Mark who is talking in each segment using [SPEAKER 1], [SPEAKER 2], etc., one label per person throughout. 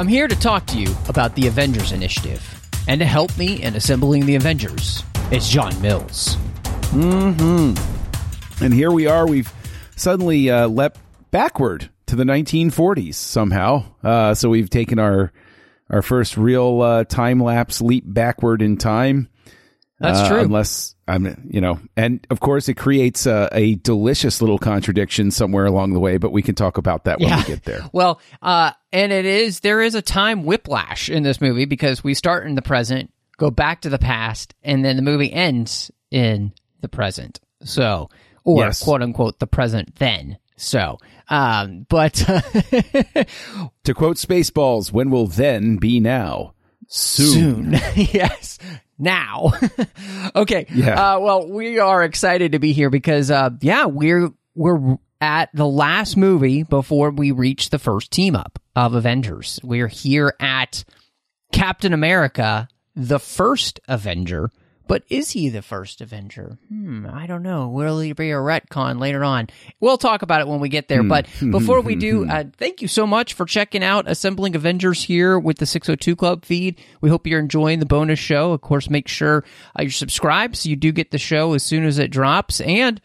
[SPEAKER 1] I'm here to talk to you about the Avengers Initiative. And to help me in assembling the Avengers, it's John Mills. Mm-hmm.
[SPEAKER 2] And here we are. We've suddenly uh, leapt backward to the 1940s somehow. Uh, so we've taken our our first real uh, time lapse leap backward in time.
[SPEAKER 1] That's
[SPEAKER 2] Uh,
[SPEAKER 1] true.
[SPEAKER 2] Unless I'm, you know, and of course it creates a, a delicious little contradiction somewhere along the way. But we can talk about that when we get there.
[SPEAKER 1] Well, uh, and it is there is a time whiplash in this movie because we start in the present, go back to the past, and then the movie ends in the present. So, or
[SPEAKER 2] Yes.
[SPEAKER 1] quote unquote the present then. So, um, but
[SPEAKER 2] To quote Spaceballs, when will then be now? Soon.
[SPEAKER 1] soon. yes. Now. okay.
[SPEAKER 2] Yeah.
[SPEAKER 1] Uh, well, we are excited to be here because, uh, yeah, we're, we're at the last movie before we reach the first team up of Avengers. We're here at Captain America, the first Avenger. But is he the first Avenger? Hmm, I don't know. Will he be a retcon later on? We'll talk about it when we get there. But before we do, uh, thank you so much for checking out Assembling Avengers here with the 602 Club feed. We hope you're enjoying the bonus show. Of course, make sure uh, you're subscribed so you do get the show as soon as it drops. And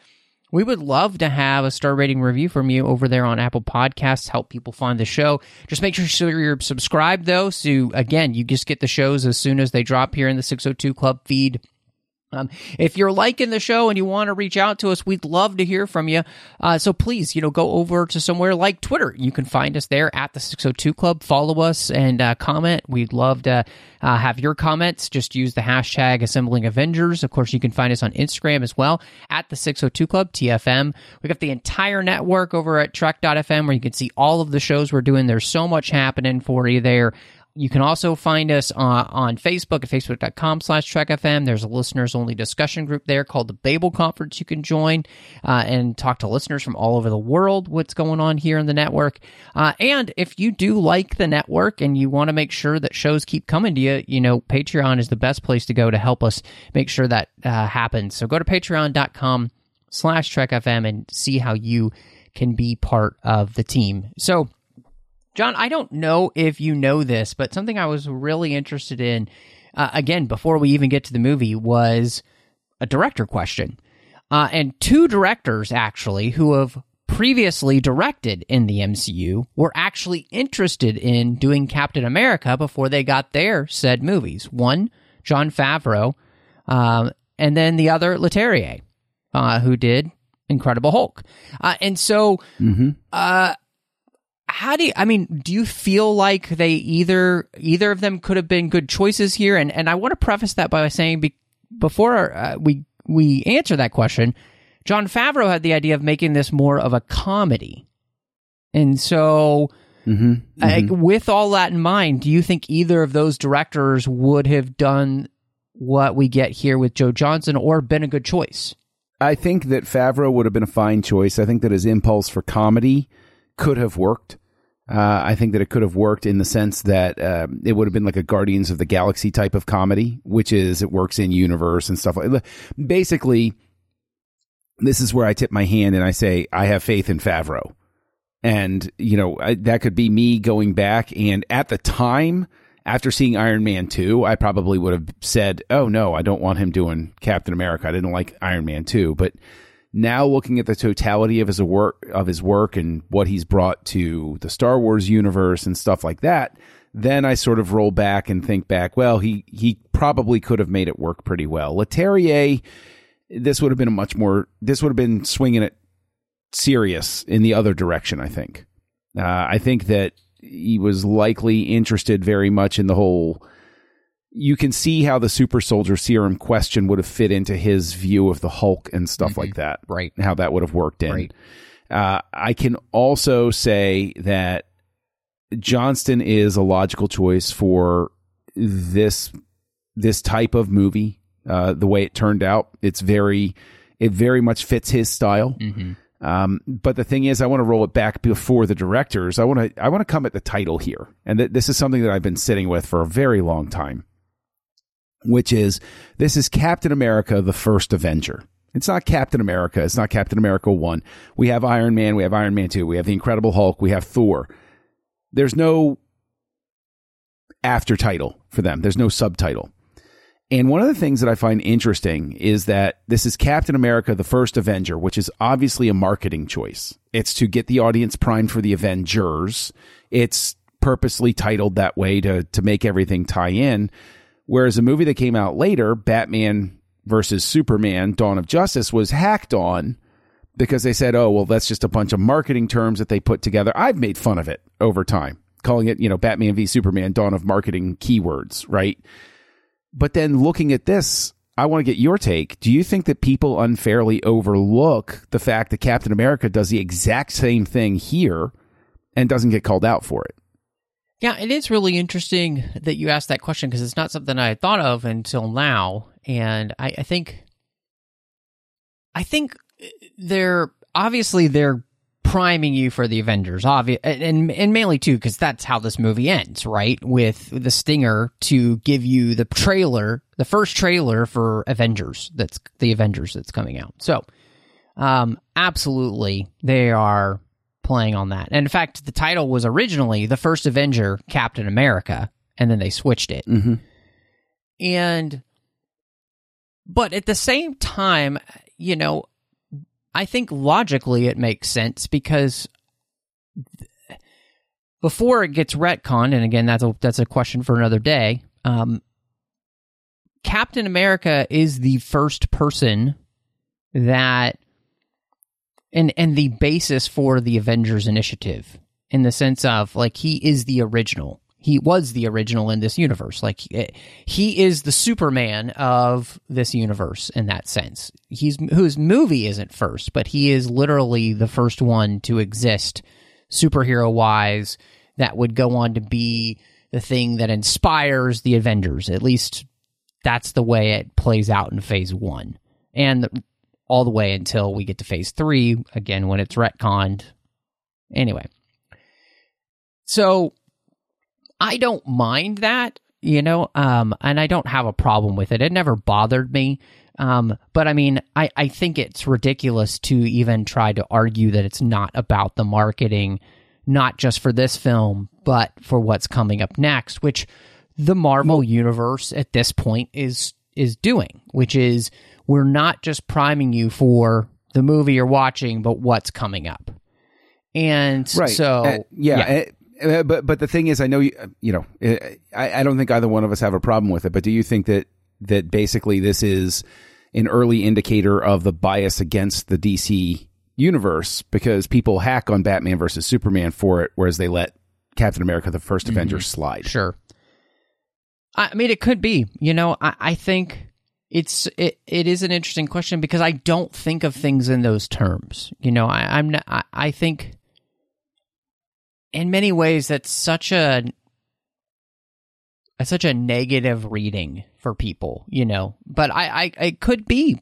[SPEAKER 1] we would love to have a star rating review from you over there on Apple Podcasts. Help people find the show. Just make sure you're subscribed though. So again, you just get the shows as soon as they drop here in the 602 Club feed. Um, if you're liking the show and you want to reach out to us, we'd love to hear from you. Uh, so please, you know, go over to somewhere like Twitter. You can find us there at the 602 Club. Follow us and uh, comment. We'd love to uh, have your comments. Just use the hashtag Assembling Avengers. Of course, you can find us on Instagram as well at the 602 Club TFM. We've got the entire network over at Trek.fm where you can see all of the shows we're doing. There's so much happening for you there. You can also find us uh, on Facebook at facebook.com slash trekfm. There's a listeners only discussion group there called the Babel Conference you can join uh, and talk to listeners from all over the world what's going on here in the network. Uh, and if you do like the network and you want to make sure that shows keep coming to you, you know, Patreon is the best place to go to help us make sure that uh, happens. So go to patreon.com slash trekfm and see how you can be part of the team. So John, I don't know if you know this, but something I was really interested in, uh, again, before we even get to the movie, was a director question. Uh, and two directors, actually, who have previously directed in the MCU, were actually interested in doing Captain America before they got their said movies. One, Jon Favreau, um, and then the other, Leterrier, uh, who did Incredible Hulk. Uh, and so, uh, how do you, I mean, do you feel like they either either of them could have been good choices here? And and I want to preface that by saying be, before uh, we we answer that question, Jon Favreau had the idea of making this more of a comedy, and so.
[SPEAKER 2] Mm-hmm.
[SPEAKER 1] uh, with all that in mind, do you think either of those directors would have done what we get here with Joe Johnston or been a good choice?
[SPEAKER 2] I think that Favreau would have been a fine choice. I think that his impulse for comedy could have worked. Uh, I think that it could have worked in the sense that um, it would have been like a Guardians of the Galaxy type of comedy, which is it works in universe and stuff like. Basically, this is where I tip my hand and I say I have faith in Favreau, and you know I, that could be me going back and at the time after seeing Iron Man 2, I probably would have said, "Oh no, I don't want him doing Captain America. I didn't like Iron Man 2." But now looking at the totality of his work of his work and what he's brought to the Star Wars universe and stuff like that, then I sort of roll back and think back, well, he he probably could have made it work pretty well. Leterrier this would have been a much more this would have been swinging it serious in the other direction, I think. Uh, I think that he was likely interested very much in the whole. You can see how the super soldier serum question would have fit into his view of the Hulk and stuff like that.
[SPEAKER 1] Right.
[SPEAKER 2] How that would have worked in.
[SPEAKER 1] Right.
[SPEAKER 2] Uh, I can also say that Johnston is a logical choice for this this type of movie. Uh, the way it turned out, it's very it very much fits his style.
[SPEAKER 1] Mm-hmm.
[SPEAKER 2] Um, but the thing is, I want to roll it back before the directors. I want to I want to come at the title here, and th- this is something that I've been sitting with for a very long time, which is this is Captain America: The First Avenger. It's not Captain America. It's not Captain America one. We have Iron Man. We have Iron Man two. We have the Incredible Hulk. We have Thor. There's no after title for them. There's no subtitle. And one of the things that I find interesting is that this is Captain America, the first Avenger, which is obviously a marketing choice. It's to get the audience primed for the Avengers. It's purposely titled that way to, to make everything tie in. Whereas a movie that came out later, Batman versus Superman, Dawn of Justice, was hacked on because they said, oh, well, that's just a bunch of marketing terms that they put together. I've made fun of it over time, calling it, you know, Batman v Superman, Dawn of Marketing keywords, right? But then looking at this, I want to get your take. Do you think that people unfairly overlook the fact that Captain America does the exact same thing here and doesn't get called out for it?
[SPEAKER 1] Yeah, it is really interesting that you asked that question because it's not something I had thought of until now. And I, I think, I think they're obviously they're priming you for the Avengers, obvious, and and mainly too because that's how this movie ends, right? With the stinger to give you the trailer, the first trailer for Avengers. That's the Avengers that's coming out. So, um, absolutely, they are playing on that. And in fact, the title was originally the first Avenger, Captain America, and then they switched it.
[SPEAKER 2] Mm-hmm.
[SPEAKER 1] And, but at the same time, you know, I think logically it makes sense because before it gets retconned, and again, that's a that's a question for another day. Um, Captain America is the first person that, and and the basis for the Avengers Initiative in the sense of like he is the original he was the original in this universe. Like he is the Superman of this universe in that sense. He's whose movie isn't first, but he is literally the first one to exist superhero wise that would go on to be the thing that inspires the Avengers. At least that's the way it plays out in phase 1. And all the way until we get to phase 3 again when it's retconned. Anyway. So I don't mind that, you know, um, and I don't have a problem with it. It never bothered me. Um, but I mean, I, I think it's ridiculous to even try to argue that it's not about the marketing, not just for this film, but for what's coming up next, which the Marvel universe at this point is is doing, which is we're not just priming you for the movie you're watching, but what's coming up. And
[SPEAKER 2] right.
[SPEAKER 1] so,
[SPEAKER 2] uh, yeah, yeah. Uh, uh, but but the thing is, I know you. You know, uh, I, I don't think either one of us have a problem with it. But do you think that that basically this is an early indicator of the bias against the DC universe because people hack on Batman versus Superman for it, whereas they let Captain America: The 1st mm-hmm. Avenger slide.
[SPEAKER 1] Sure. I mean, it could be. You know, I, I think it's it, it is an interesting question because I don't think of things in those terms. You know, I, I'm not, I, I think in many ways that's such a such a negative reading for people, you know. But I, I it could be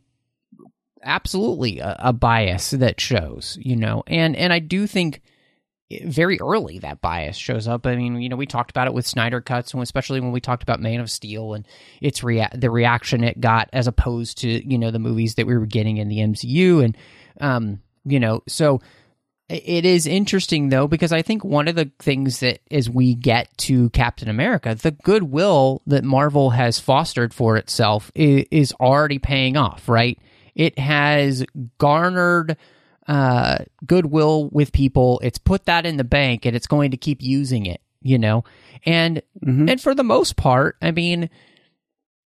[SPEAKER 1] absolutely a, a, bias that shows, you know, and and I do think very early that bias shows up. I mean, you know, we talked about it with Snyder cuts, and especially when we talked about Man of Steel and its rea- the reaction it got as opposed to you know the movies that we were getting in the MCU, and um, you know, so it is interesting though because I think one of the things that as we get to Captain America, the goodwill that Marvel has fostered for itself is, is already paying off, right? It has garnered uh, goodwill with people. It's put that in the bank, and it's going to keep using it. You know, and mm-hmm. and for the most part, I mean,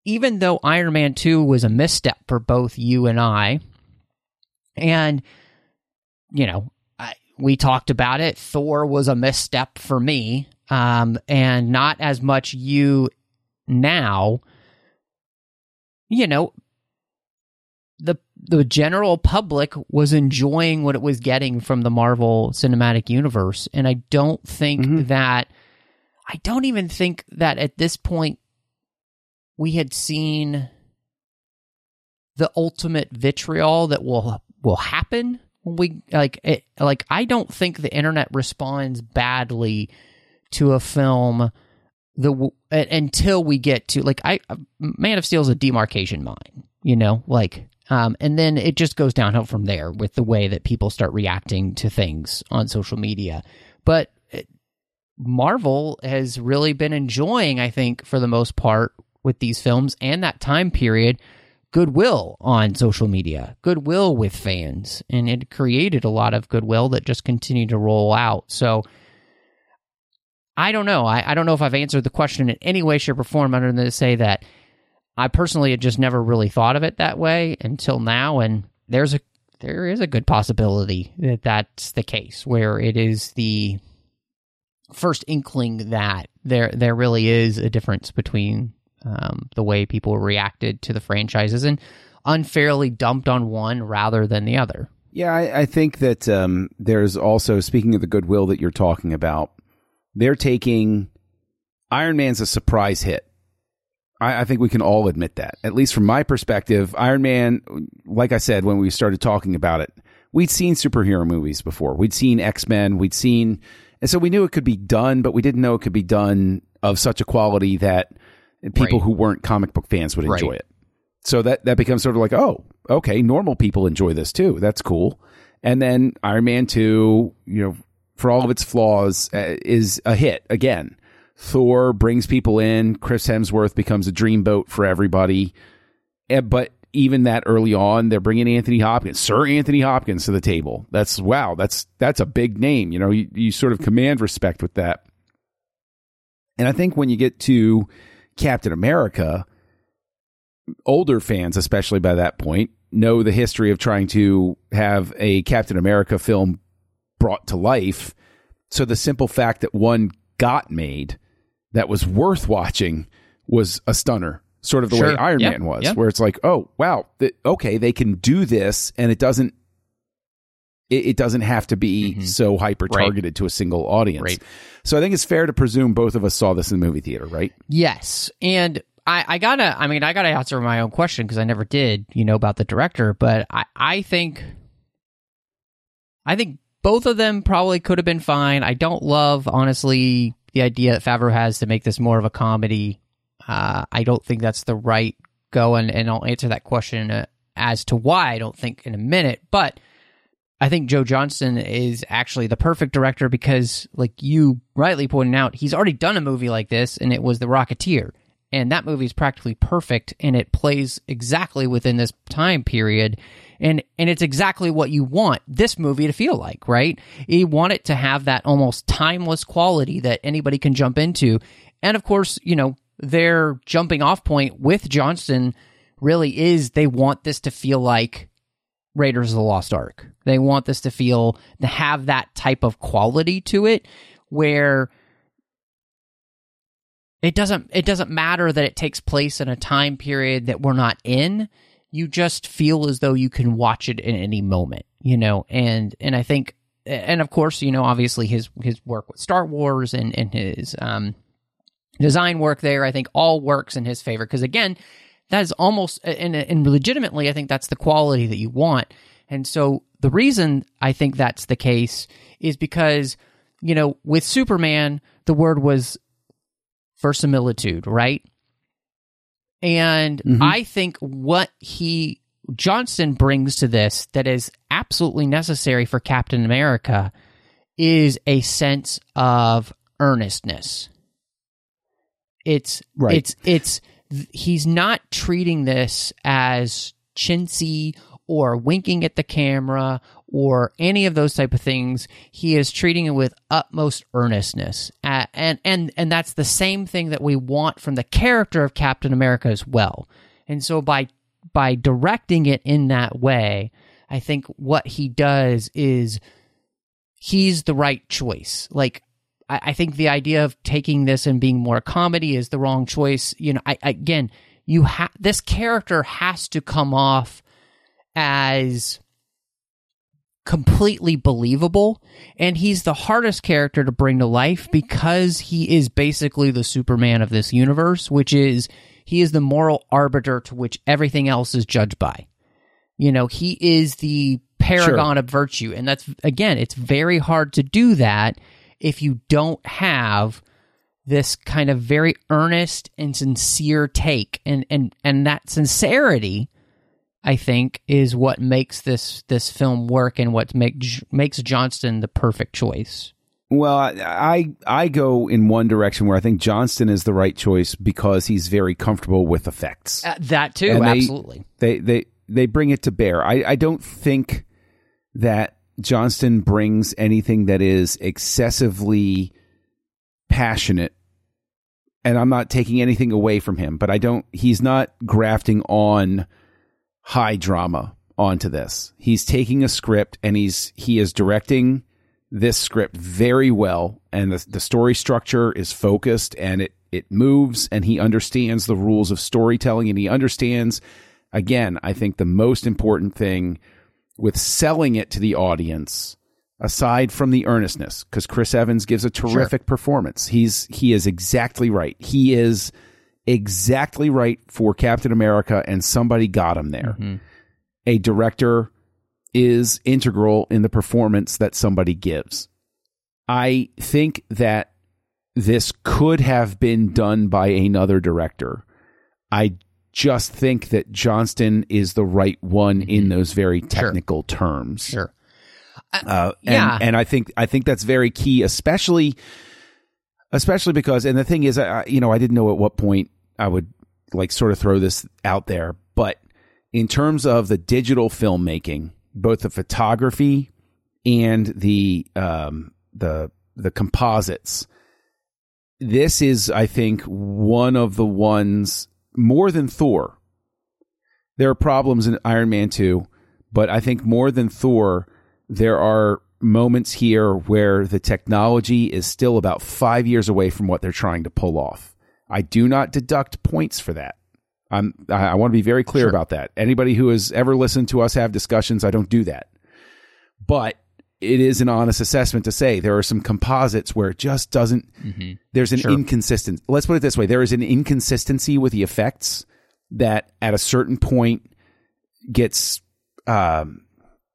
[SPEAKER 1] even though Iron Man two was a misstep for both you and I, and you know, we talked about it. Thor was a misstep for me, um, and not as much you now. You know, the the general public was enjoying what it was getting from the Marvel Cinematic Universe, and I don't think that I don't even think that at this point we had seen the ultimate vitriol that will will happen. When we like it, like I don't think the internet responds badly to a film the w- uh, until we get to like I Man of Steel is a demarcation line, you know, like um and then it just goes downhill from there with the way that people start reacting to things on social media. But it, Marvel has really been enjoying, I think, for the most part with these films and that time period goodwill on social media, goodwill with fans, and it created a lot of goodwill that just continued to roll out. So I don't know. I, I don't know if I've answered the question in any way, shape, or form other than to say that I personally had just never really thought of it that way until now, and there's a there is a good possibility that that's the case where it is the first inkling that there there really is a difference between um, the way people reacted to the franchises and unfairly dumped on one rather than the other.
[SPEAKER 2] Yeah, I, I think that um, there's also speaking of the goodwill that you're talking about, they're taking Iron Man's a surprise hit. I, I think we can all admit that. At least from my perspective, Iron Man, like I said when we started talking about it, we'd seen superhero movies before. We'd seen X Men. We'd seen, and so we knew it could be done, but we didn't know it could be done of such a quality that people
[SPEAKER 1] Right.
[SPEAKER 2] who weren't comic book fans would enjoy
[SPEAKER 1] Right.
[SPEAKER 2] it. So that that becomes sort of like, oh, okay, normal people enjoy this too. That's cool. And then Iron Man 2, you know, for all of its flaws, uh, is a hit again. Thor brings people in. Chris Hemsworth becomes a dreamboat for everybody. Eh, but even that early on, they're bringing Anthony Hopkins, Sir Anthony Hopkins, to the table. That's wow. That's that's a big name. You know, you, you sort of command respect with that. And I think when you get to Captain America, older fans, especially by that point, know the history of trying to have a Captain America film brought to life. So the simple fact that one got made that was worth watching was a stunner. Sort of the way Iron
[SPEAKER 1] Yep.
[SPEAKER 2] Man was,
[SPEAKER 1] Yep.
[SPEAKER 2] where it's like, oh wow, th- okay, they can do this, and it doesn't. It, it doesn't have to be mm-hmm. so hyper targeted to a single audience.
[SPEAKER 1] Right.
[SPEAKER 2] So I think it's fair to presume both of us saw this in the movie theater, right?
[SPEAKER 1] Yes, and I, I gotta. I mean, I gotta answer my own question because I never did, you know, about the director. But I, I think, I think both of them probably could have been fine. I don't love, honestly, the idea that Favreau has to make this more of a comedy. Uh, I don't think that's the right go, and, and I'll answer that question uh, as to why I don't think in a minute. But I think Joe Johnston is actually the perfect director because, like you rightly pointed out, he's already done a movie like this, and it was The Rocketeer. And that movie is practically perfect, and it plays exactly within this time period, and and it's exactly what you want this movie to feel like, right? You want it to have that almost timeless quality that anybody can jump into, and of course, you know their jumping off point with Johnston really is they want this to feel like Raiders of the Lost Ark. They want this to feel to have that type of quality to it where it doesn't it doesn't matter that it takes place in a time period that we're not in. You just feel as though you can watch it in any moment, you know. And and I think and of course, you know, obviously his his work with Star Wars and and his um design work there, I think all works in his favor because again, that is almost and, and legitimately, I think that's the quality that you want. And so the reason I think that's the case is because you know with Superman, the word was verisimilitude, right? And mm-hmm. I think what he Johnston brings to this that is absolutely necessary for Captain America is a sense of earnestness. It's
[SPEAKER 2] Right.
[SPEAKER 1] it's it's he's not treating this as chintzy or winking at the camera or any of those type of things he is treating it with utmost earnestness. Uh, and and and that's the same thing that we want from the character of captain america as well. And so by by directing it in that way i think what he does is he's the right choice. Like I, I think the idea of taking this and being more comedy is the wrong choice. You know, I, again, you have this character has to come off as completely believable. And he's the hardest character to bring to life because he is basically the superman of this universe which is he is the moral arbiter to which everything else is judged by. You know he is the paragon of virtue. And that's again it's very hard to do that if you don't have this kind of very earnest and sincere take and and and that sincerity I think is what makes this this film work and what make, makes Johnston the perfect choice.
[SPEAKER 2] Well, I I go in one direction where I think Johnston is the right choice because he's very comfortable with effects.
[SPEAKER 1] Uh, that too, and absolutely.
[SPEAKER 2] They, they they they bring it to bear. I I don't think that Johnston brings anything that is excessively passionate and I'm not taking anything away from him, but I don't he's not grafting on high drama onto this. He's taking a script and he's he is directing this script very well and the, the story structure is focused and it it moves and he understands the rules of storytelling and he understands again I think the most important thing with selling it to the audience aside from the earnestness cuz Chris Evans gives a terrific sure. performance. He's he is exactly right. He is exactly right for Captain America, and somebody got him there. Mm-hmm. A director is integral in the performance that somebody gives. I think that this could have been done by another director. I just think that Johnston is the right one in mm-hmm. those very technical
[SPEAKER 1] sure.
[SPEAKER 2] terms.
[SPEAKER 1] Sure.
[SPEAKER 2] Uh, uh, and, yeah. and I think I think that's very key, especially especially because and the thing is, I, you know, I didn't know at what point I would like sort of throw this out there, but in terms of the digital filmmaking, both the photography and the um, the the composites, this is, I think, one of the ones more than Thor. There are problems in Iron Man 2, but I think more than Thor, there are moments here where the technology is still about five years away from what they're trying to pull off. I do not deduct points for that. I'm, I, I want to be very clear sure. about that. Anybody who has ever listened to us have discussions, I don't do that. But it is an honest assessment to say there are some composites where it just doesn't, mm-hmm. there's an sure. inconsistency. Let's put it this way there is an inconsistency with the effects that at a certain point gets um,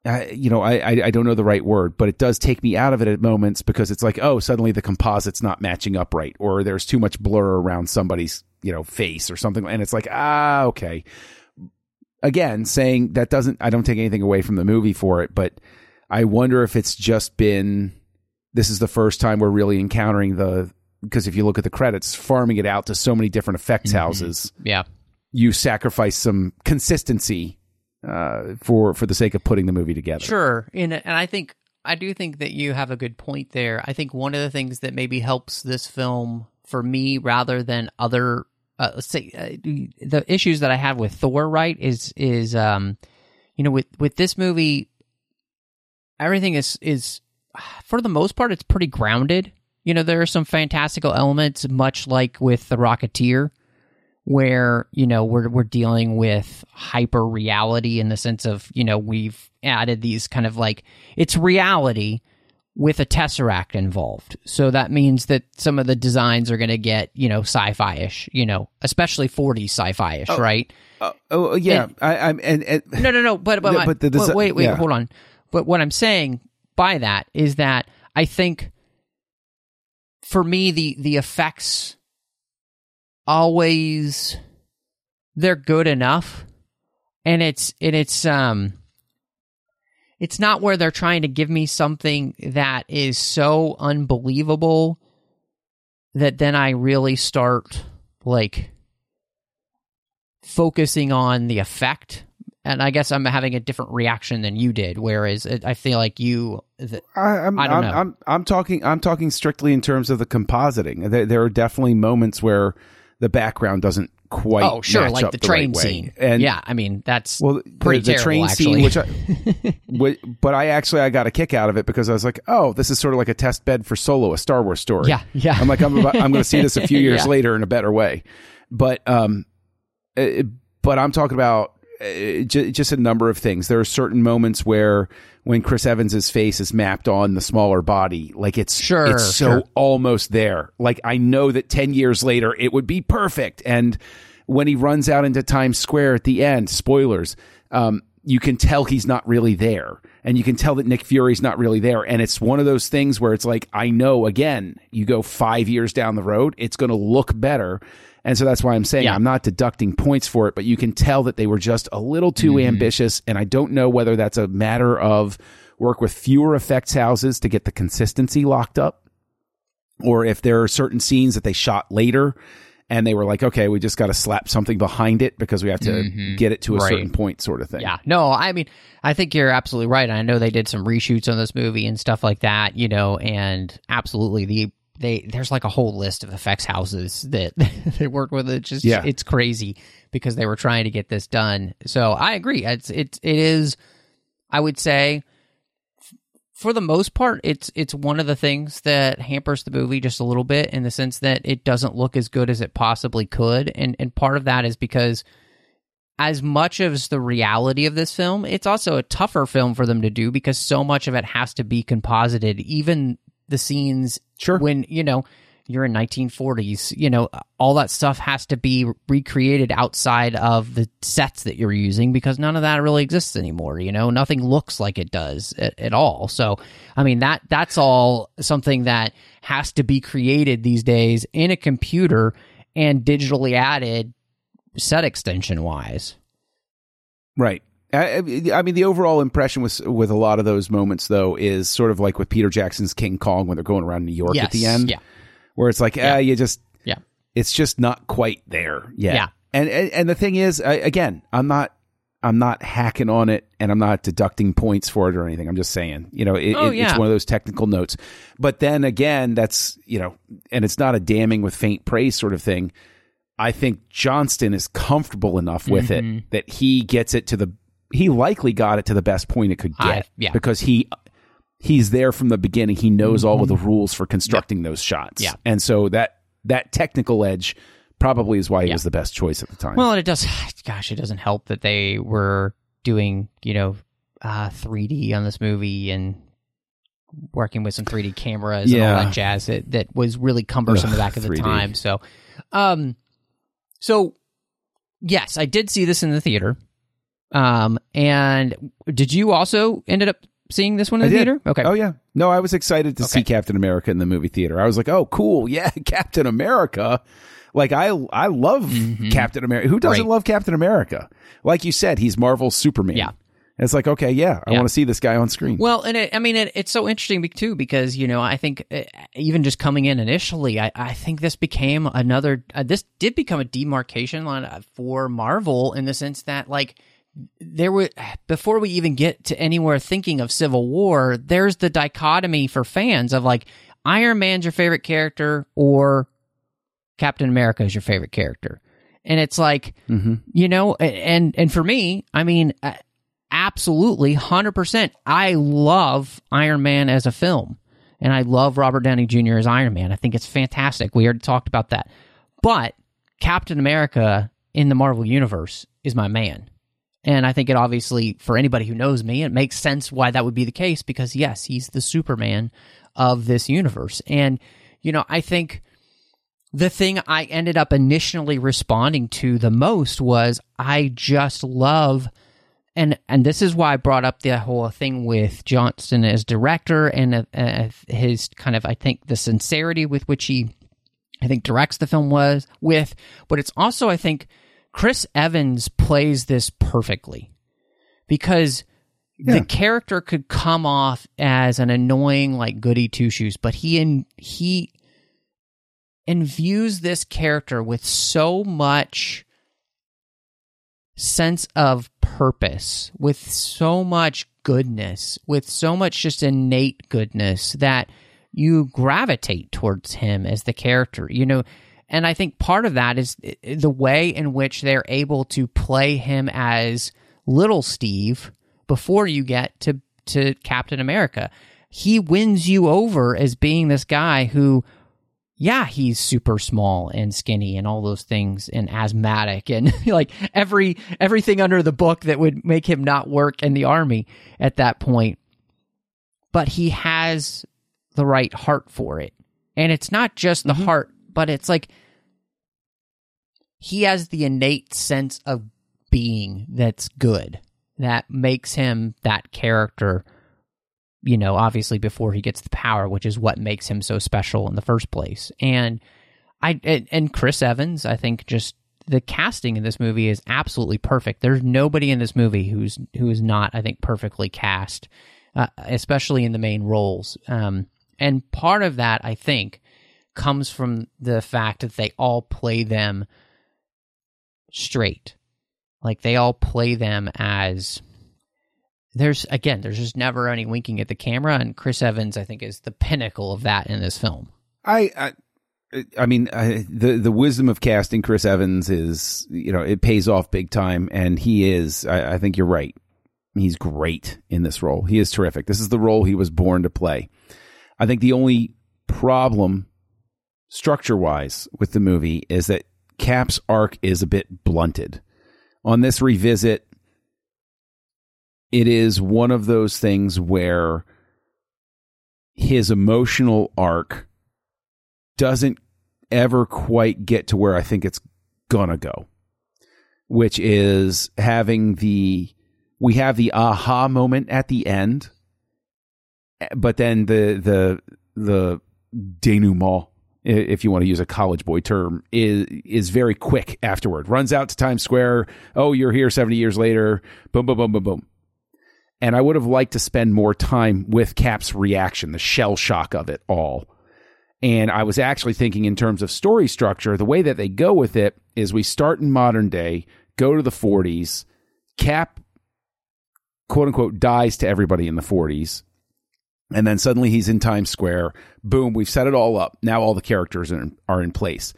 [SPEAKER 2] I, you know, I, I, I don't know the right word, but it does take me out of it at moments because it's like, oh, suddenly the composite's not matching up right, or there's too much blur around somebody's you know face or something, and it's like, ah, okay. Again, saying that doesn't, I don't take anything away from the movie for it, but I wonder if it's just been this is the first time we're really encountering the because if you look at the credits, farming it out to so many different effects mm-hmm. houses,
[SPEAKER 1] yeah,
[SPEAKER 2] you sacrifice some consistency uh, for for the sake of putting the movie together.
[SPEAKER 1] Sure, and and I think I do think that you have a good point there. I think one of the things that maybe helps this film for me rather than other uh, say uh, the issues that I have with Thor, right, is is um, you know, with with this movie, everything is is for the most part it's pretty grounded. You know, there are some fantastical elements, much like with the Rocketeer, where you know we're we're dealing with hyper reality in the sense of you know we've added these kind of like it's reality with a tesseract involved. So that means that some of the designs are going to get you know sci-fi-ish you know especially 40 sci-fi-ish
[SPEAKER 2] oh,
[SPEAKER 1] right?
[SPEAKER 2] uh, oh yeah. And, I, am and, and,
[SPEAKER 1] no no no but but, but the desi- wait wait yeah. hold on. But what i'm saying by that is that i think for me the the effects always they're good enough and it's and it's um it's not where they're trying to give me something that is so unbelievable that then I really start like focusing on the effect and I guess I'm having a different reaction than you did. Whereas I feel like you,
[SPEAKER 2] I, I'm, I don't I'm, know. I'm, I'm talking, I'm talking strictly in terms of the compositing. There, there are definitely moments where the background doesn't quite. Oh, sure, like the, train right scene.
[SPEAKER 1] And yeah, I mean that's well, pretty the, the train
[SPEAKER 2] actually.
[SPEAKER 1] scene,
[SPEAKER 2] which I, but I actually I got a kick out of it because I was like, oh, this is sort of like a test bed for Solo, a Star Wars story.
[SPEAKER 1] Yeah, yeah.
[SPEAKER 2] I'm like, I'm about, I'm going to see this a few years yeah. later in a better way, but um, it, but I'm talking about just a number of things. There are certain moments where when Chris Evans's face is mapped on the smaller body, like it's
[SPEAKER 1] Sure,
[SPEAKER 2] it's so
[SPEAKER 1] sure.
[SPEAKER 2] almost there. Like I know that 10 years later it would be perfect. And when he runs out into Times Square at the end, spoilers, um, you can tell he's not really there. And you can tell that Nick Fury's not really there. And it's one of those things where it's like, I know again, you go five years down the road, it's going to look better. And so that's why I'm saying
[SPEAKER 1] Yeah.
[SPEAKER 2] I'm not deducting points for it, but you can tell that they were just a little too
[SPEAKER 1] Mm-hmm.
[SPEAKER 2] ambitious. And I don't know whether that's a matter of work with fewer effects houses to get the consistency locked up or if there are certain scenes that they shot later and they were like, okay, we just got to slap something behind it because we have to get it to a
[SPEAKER 1] Mm-hmm. Right.
[SPEAKER 2] certain point, sort of thing.
[SPEAKER 1] Yeah. No, I mean, I think you're absolutely right. I know they did some reshoots on this movie and stuff like that, you know, and absolutely the they there's like a whole list of effects houses that they worked with. It's just
[SPEAKER 2] Yeah.
[SPEAKER 1] it's crazy because they were trying to get this done. So I agree. It's it it is I would say f- for the most part it's it's one of the things that hampers the movie just a little bit in the sense that it doesn't look as good as it possibly could and and part of that is because as much as the reality of this film, it's also a tougher film for them to do because so much of it has to be composited. Even the scenes
[SPEAKER 2] Sure.
[SPEAKER 1] when, you know, you're in 1940s, you know, all that stuff has to be recreated outside of the sets that you're using because none of that really exists anymore, you know, nothing looks like it does at, at all. So, I mean, that that's all something that has to be created these days in a computer and digitally added set extension wise.
[SPEAKER 2] Right. I, I mean, the overall impression with with a lot of those moments, though, is sort of like with Peter Jackson's King Kong when they're going around New York at the end,
[SPEAKER 1] yeah.
[SPEAKER 2] where it's like,
[SPEAKER 1] Yeah.
[SPEAKER 2] ah, you just,
[SPEAKER 1] Yeah.
[SPEAKER 2] it's just not quite there yet.
[SPEAKER 1] Yeah.
[SPEAKER 2] And and, and the thing is, I, again, I'm not. I'm not hacking on it and I'm not deducting points for it or anything. I'm just saying, you know, it,
[SPEAKER 1] Oh,
[SPEAKER 2] it- it's one of those technical notes. But then again, that's, you know, and it's not a damning with faint praise sort of thing. I think Johnston is comfortable enough with
[SPEAKER 1] Mm-hmm.
[SPEAKER 2] it that he gets it to the he likely got it to the best point it could get
[SPEAKER 1] I- yeah.
[SPEAKER 2] because he he's there from the beginning. He knows all of the rules for constructing those shots.
[SPEAKER 1] Mm-hmm. Yeah.
[SPEAKER 2] And so that that technical edge probably is why he
[SPEAKER 1] Yeah.
[SPEAKER 2] was the best choice at the time.
[SPEAKER 1] Well, and it does. Gosh, it doesn't help that they were doing, you know, uh, 3D on this movie and working with some 3D cameras and
[SPEAKER 2] Yeah.
[SPEAKER 1] all that jazz that, that was really cumbersome
[SPEAKER 2] Ugh,
[SPEAKER 1] back at the
[SPEAKER 2] 3D.
[SPEAKER 1] time. So, um, so yes, I did see this in the theater. Um, and did you also ended up seeing this one in
[SPEAKER 2] I
[SPEAKER 1] the
[SPEAKER 2] did.
[SPEAKER 1] theater? Okay.
[SPEAKER 2] Oh yeah. No, I was excited to see Captain America in the movie theater. I was like, "Oh, cool. Yeah, Captain America." Like I I love Captain America. Who doesn't
[SPEAKER 1] Mm-hmm. Right.
[SPEAKER 2] love Captain America? Like you said, he's Marvel's Superman.
[SPEAKER 1] Yeah.
[SPEAKER 2] And it's like, okay, yeah, I
[SPEAKER 1] Yeah.
[SPEAKER 2] want to see this guy on screen.
[SPEAKER 1] Well, and it, I mean, it, it's so interesting too because you know I think uh, even just coming in initially, I, I think this became another. Uh, this did become a demarcation line uh, for Marvel in the sense that like there were before we even get to anywhere thinking of Civil War, there's the dichotomy for fans of like Iron Man's your favorite character or Captain America is your favorite character, and it's like
[SPEAKER 2] Mhm.
[SPEAKER 1] you know, and and for me, I mean, absolutely, hundred percent. I love Iron Man as a film, and I love Robert Downey Jr. as Iron Man. I think it's fantastic. We already talked about that, but Captain America in the Marvel universe is my man. And I think it obviously, for anybody who knows me, it makes sense why that would be the case because, yes, he's the Superman of this universe. And, you know, I think the thing I ended up initially responding to the most was I just love and and this is why I brought up the whole thing with Johnston as director and uh, uh, his kind of I think the sincerity with which he I think directs the film was with but it's also I think Chris Evans plays this perfectly because
[SPEAKER 2] Yeah.
[SPEAKER 1] the character could come off as an annoying like goody two shoes but he in he infuse this character with so much sense of purpose, with so much goodness, with so much just innate goodness that you gravitate towards him as the character, you know. And I think part of that is the way in which they're able to play him as little Steve before you get to, to Captain America. He wins you over as being this guy who yeah, he's super small and skinny and all those things and asthmatic and like every everything under the book that would make him not work in the army at that point. But he has the right heart for it. And it's not just the
[SPEAKER 2] Mhm.
[SPEAKER 1] heart, but it's like he has the innate sense of being that's good that makes him that character you know obviously before he gets the power which is what makes him so special in the first place. And i and, chris evans i think just the casting in this movie is absolutely perfect. There's nobody in this movie who's who is not i think perfectly cast uh, especially in the main roles. Um and part of that i think comes from the fact that they all play them straight like they all play them as there's again there's just never any winking at the camera and chris evans i think is the pinnacle of that in this film
[SPEAKER 2] I, I I mean, I, the the wisdom of casting Chris Evans is, you know, it pays off big time, and he is. I, I think you're right. He's great in this role. He is terrific. This is the role he was born to play. I think the only problem, structure wise, with the movie is that Cap's arc is a bit blunted. On this revisit, it is one of those things where his emotional arc doesn't ever quite get to where I think it's gonna go, which is having the we have the aha moment at the end, but then the the the denouement, if you want to use a college boy term, is is very quick afterward. Runs out to Times Square. Oh, you're here seventy years later. Boom, boom, boom, boom, boom. And I would have liked to spend more time with Cap's reaction, the shell shock of it all. And I was actually thinking in terms of story structure, the way that they go with it is we start in modern day, go to the 40s, Cap, quote unquote, dies to everybody in the 40s. And then suddenly he's in Times Square. Boom, we've set it all up. Now all the characters are in, are in place.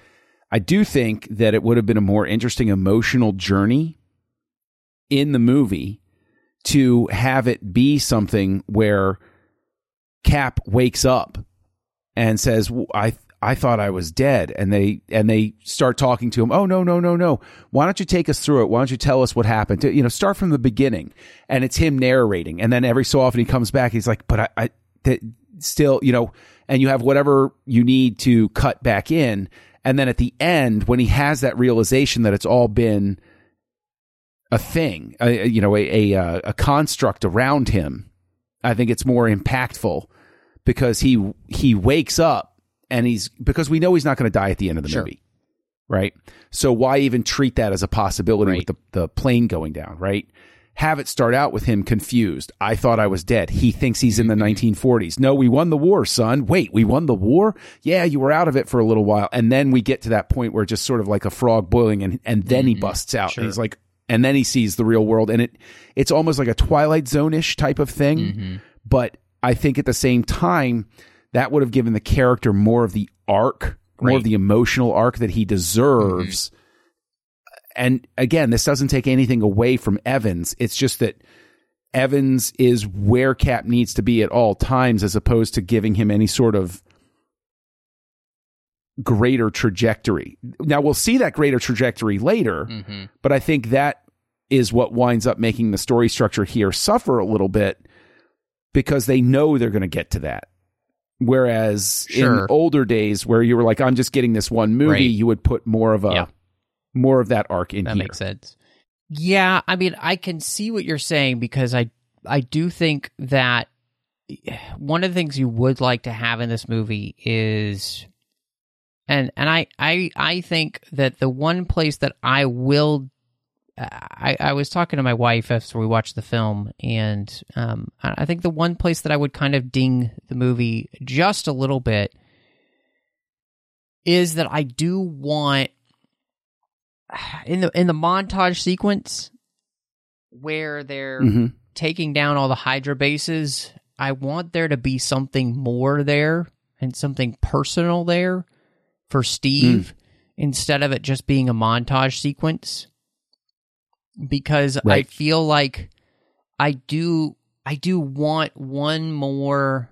[SPEAKER 2] I do think that it would have been a more interesting emotional journey in the movie to have it be something where Cap wakes up and says, "I I thought I was dead," and they and they start talking to him. Oh no no no no! Why don't you take us through it? Why don't you tell us what happened? You know, start from the beginning, and it's him narrating, and then every so often he comes back. He's like, "But I, I th- still, you know," and you have whatever you need to cut back in, and then at the end when he has that realization that it's all been a thing, a, you know, a, a uh, a construct around him. I think it's more impactful because he he wakes up and he's because we know he's not going to die at the end of the
[SPEAKER 1] Sure.
[SPEAKER 2] movie, right? So why even treat that as a possibility
[SPEAKER 1] Right.
[SPEAKER 2] with the the plane going down, right? Have it start out with him confused. I thought I was dead. He thinks he's in the
[SPEAKER 1] Mm-hmm.
[SPEAKER 2] 1940s. No, we won the war, son. Wait, we won the war? Yeah, you were out of it for a little while. And then we get to that point where just sort of like a frog boiling and, and then he busts out.
[SPEAKER 1] Mm-hmm. Sure.
[SPEAKER 2] And he's like, and then he sees the real world. And it, it's almost like a Twilight Zone ish type of thing.
[SPEAKER 1] Mm-hmm.
[SPEAKER 2] But I think at the same time, that would have given the character more of the arc, more of the emotional arc that he deserves. And again, this doesn't take anything away from Evans. It's just that Evans is where Cap needs to be at all times, as opposed to giving him any sort of greater trajectory. Now we'll see that greater trajectory later,
[SPEAKER 1] Mm-hmm.
[SPEAKER 2] but I think that is what winds up making the story structure here suffer a little bit because they know they're going to get to that. Whereas
[SPEAKER 1] Sure.
[SPEAKER 2] in older days, where you were like, "I'm just getting this one movie,"
[SPEAKER 1] Right.
[SPEAKER 2] you would put more of a. more of that arc in
[SPEAKER 1] that
[SPEAKER 2] here.
[SPEAKER 1] makes sense yeah i mean i can see what you're saying because i i do think that one of the things you would like to have in this movie is and and i i i think that the one place that i will I, I was talking to my wife after we watched the film, and um, I I think the one place that I would kind of ding the movie just a little bit is that I do want in the in the montage sequence where they're
[SPEAKER 2] Mhm.
[SPEAKER 1] taking down all the Hydra bases, I want there to be something more there and something personal there for Steve instead of it just being a montage sequence. Because I feel like I do I do want one more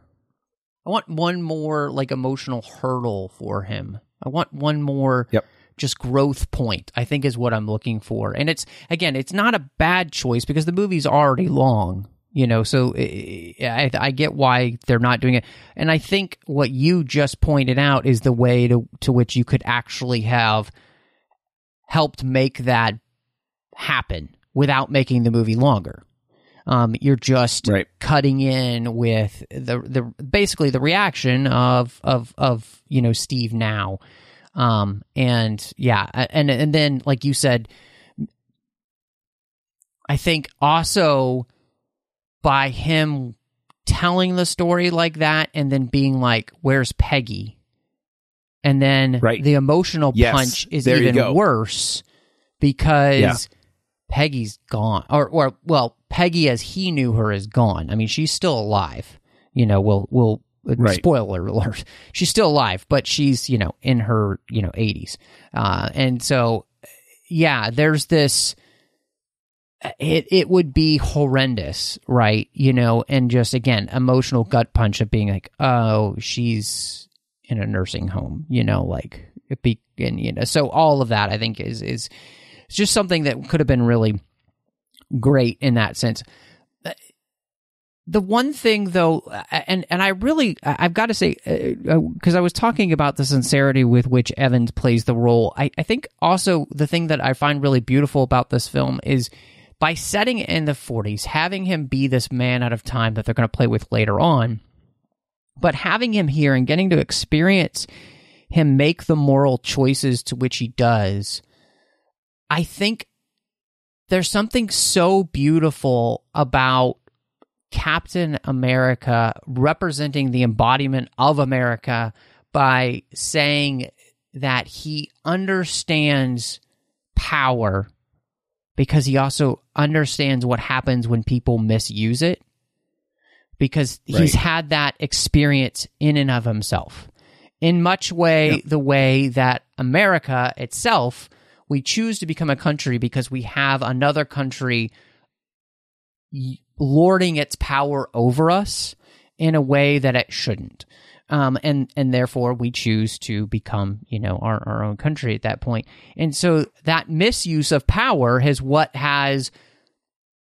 [SPEAKER 1] I want one more like emotional hurdle for him. I want one more
[SPEAKER 2] Yep.
[SPEAKER 1] Just growth point. I think is what I'm looking for. And it's again, it's not a bad choice because the movie's already long, you know. So I, I get why they're not doing it. And I think what you just pointed out is the way to to which you could actually have helped make that happen without making the movie longer. Um, you're just
[SPEAKER 2] Right.
[SPEAKER 1] cutting in with the the basically the reaction of of of you know Steve now, um, and yeah, and and then like you said, I think also by him telling the story like that and then being like, "Where's Peggy?" and then
[SPEAKER 2] Right.
[SPEAKER 1] the emotional
[SPEAKER 2] Yes.
[SPEAKER 1] punch is
[SPEAKER 2] There
[SPEAKER 1] even worse because
[SPEAKER 2] Yeah.
[SPEAKER 1] Peggy's gone, or or well, Peggy as he knew her is gone. I mean, she's still alive. You know, we'll we'll
[SPEAKER 2] Right.
[SPEAKER 1] spoiler alert. She's still alive, but she's you know in her you know eighties, uh, and so yeah, there's this. It it would be horrendous, right? You know, and just again, emotional gut punch of being like, oh, she's in a nursing home, you know, like it be and you know, so all of that I think is is just something that could have been really great in that sense. Uh, The one thing though, uh, and and I really I've got to say because I was talking about the sincerity with which Evans plays the role. I, I think also the thing that I find really beautiful about this film is by setting it in the 40s, having him be this man out of time that they're going to play with later on, but having him here and getting to experience him make the moral choices to which he does, I think there's something so beautiful about Captain America representing the embodiment of America by saying that he understands power because he also understands what happens when people misuse it because he's had that experience in and of himself. In much way the way that America itself we choose to become a country because we have another country lording its power over us in a way that it shouldn't. Um, and and therefore we choose to become you know our, our own country at that point. and so that misuse of power is what has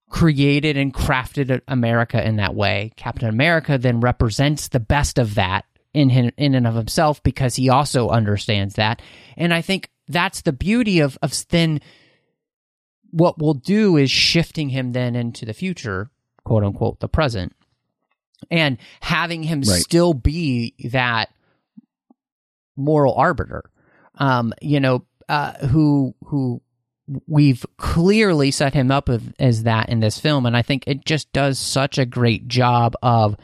[SPEAKER 1] created and crafted America in that way. Captain America then represents the best of that in him, in and of himself because he also understands that. And I think that's the beauty of of then what we'll do is shifting him then into the future, quote unquote, the present, and having him
[SPEAKER 2] Right.
[SPEAKER 1] still be that moral arbiter. Um, you know, uh, who who we've clearly set him up as that in this film, and I think it just does such a great job of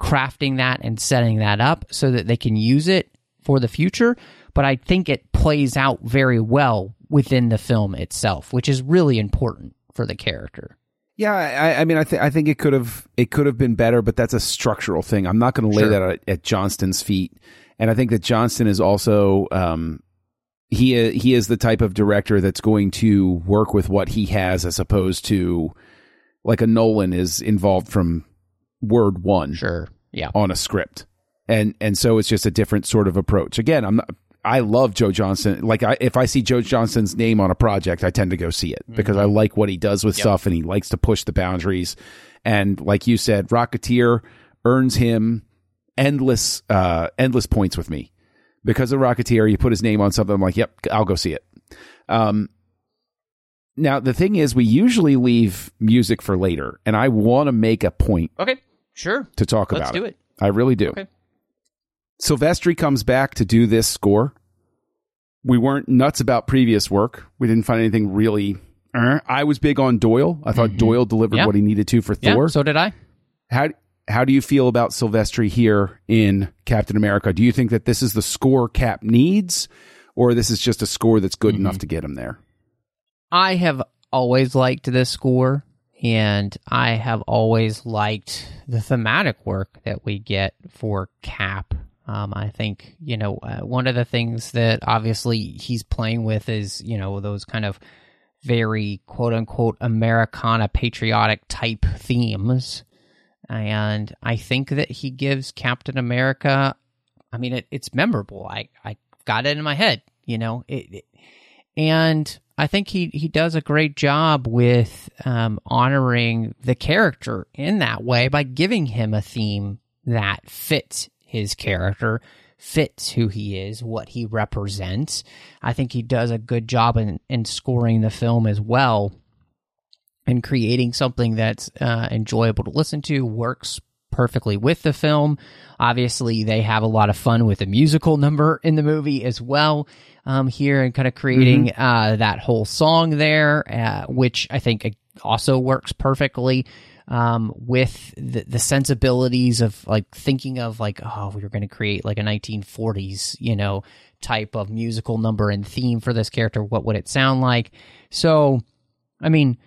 [SPEAKER 1] crafting that and setting that up so that they can use it for the future. But I think it plays out very well within the film itself, which is really important for the character.
[SPEAKER 2] Yeah, I, I mean, I think I think it could have it could have been better, but that's a structural thing. I'm not going to lay
[SPEAKER 1] Sure.
[SPEAKER 2] that at, at Johnston's feet, and I think that Johnston is also um, he he is the type of director that's going to work with what he has, as opposed to like a Nolan is involved from word one
[SPEAKER 1] Sure. Yeah.
[SPEAKER 2] on a script, and and so it's just a different sort of approach. Again, I'm not. I love Joe Johnston. Like, I, if I see Joe Johnston's name on a project, I tend to go see it because I like what he does with stuff and he likes to push the boundaries. And like you said, Rocketeer earns him endless, uh, endless points with me because of Rocketeer. You put his name on something, I'm like, yep, I'll go see it. Um, now the thing is, we usually leave music for later, and I want to make a point
[SPEAKER 1] Okay. Sure.
[SPEAKER 2] to talk
[SPEAKER 1] Let's
[SPEAKER 2] about
[SPEAKER 1] do
[SPEAKER 2] it.
[SPEAKER 1] it.
[SPEAKER 2] I really do.
[SPEAKER 1] Okay.
[SPEAKER 2] Silvestri comes back to do this score. We weren't nuts about previous work. We didn't find anything really. uh, I was big on Doyle. I thought Doyle delivered
[SPEAKER 1] Mm-hmm. Yeah.
[SPEAKER 2] what he needed to for
[SPEAKER 1] Yeah.
[SPEAKER 2] Thor.
[SPEAKER 1] So did I.
[SPEAKER 2] how how do you feel about Silvestri here in Captain America? Do you think that this is the score Cap needs, or this is just a score that's good
[SPEAKER 1] Mm-hmm.
[SPEAKER 2] enough to get him there?
[SPEAKER 1] I have always liked this score, and I have always liked the thematic work that we get for Cap. Um, I think you know uh, one of the things that obviously he's playing with is you know those kind of very quote unquote Americana patriotic type themes. and I think that he gives Captain America. I mean, it, it's memorable. I I got it in my head, you know. It, it- and I think he he does a great job with um, honoring the character in that way by giving him a theme that fits his character, fits who he is, what he represents. I think he does a good job in, in scoring the film as well and creating something that's uh, enjoyable to listen to, works perfectly with the film. Obviously, they have a lot of fun with the musical number in the movie as well. Um, here and kind of creating uh, that whole song there, uh, which I think also works perfectly um, with the, the sensibilities of like thinking of like oh we were going to create like a 1940s you know type of musical number and theme for this character. What would it sound like? So, I mean,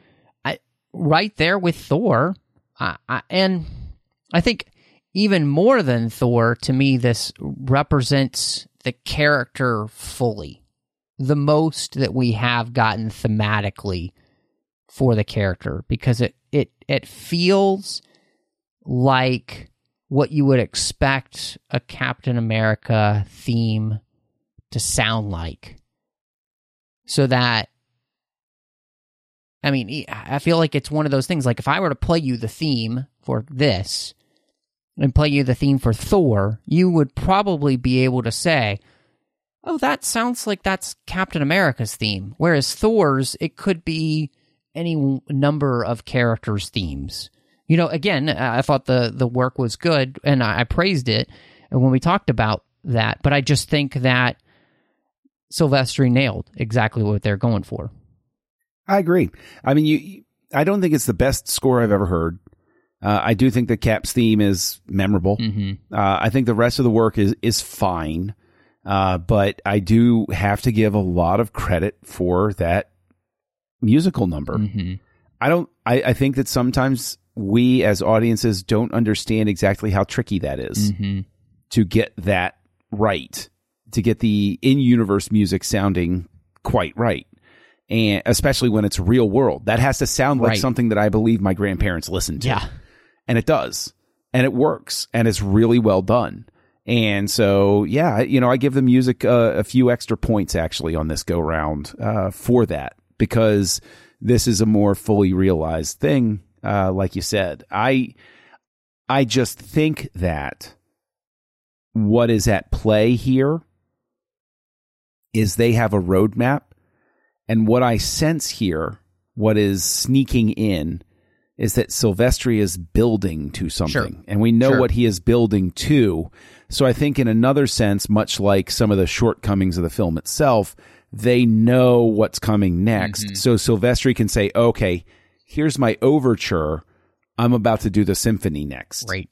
[SPEAKER 1] I right there with Thor, I, I, and I think even more than Thor, to me, this represents the character fully. The most that we have gotten thematically for the character because it it feels like what you would expect a Captain America theme to sound like. So that I mean, I feel like it's one of those things like if I were to play you the theme for this and play you the theme for Thor, you would probably be able to say, "Oh, that sounds like that's Captain America's theme." Whereas Thor's, it could be any number of characters' themes. You know, again, I thought the the work was good, and I, I praised it when we talked about that. But I just think that Silvestri nailed exactly what they're going for.
[SPEAKER 2] I agree. I mean, you. I don't think it's the best score I've ever heard. Uh, I do think the Cap's theme is memorable.
[SPEAKER 1] Mm-hmm.
[SPEAKER 2] Uh, I think the rest of the work is is fine, uh, but I do have to give a lot of credit for that musical number.
[SPEAKER 1] Mm-hmm.
[SPEAKER 2] I don't. I, I think that sometimes we as audiences don't understand exactly how tricky that is
[SPEAKER 1] Mm-hmm.
[SPEAKER 2] to get that right, to get the in universe music sounding quite right. And especially when it's real world, that has to sound like
[SPEAKER 1] Right.
[SPEAKER 2] something that I believe my grandparents listened to
[SPEAKER 1] Yeah.
[SPEAKER 2] and it does and it works and it's really well done and so yeah you know i give the music uh, a few extra points actually on this go round uh, for that because this is a more fully realized thing uh, like you said i i just think that what is at play here is they have a roadmap and what i sense here what is sneaking in is that Silvestri is building to something,
[SPEAKER 1] Sure.
[SPEAKER 2] and we know
[SPEAKER 1] Sure.
[SPEAKER 2] what he is building to. So I think, in another sense, much like some of the shortcomings of the film itself, they know what's coming next.
[SPEAKER 1] Mm-hmm.
[SPEAKER 2] So Silvestri can say, "Okay, here's my overture. I'm about to do the symphony next."
[SPEAKER 1] Right.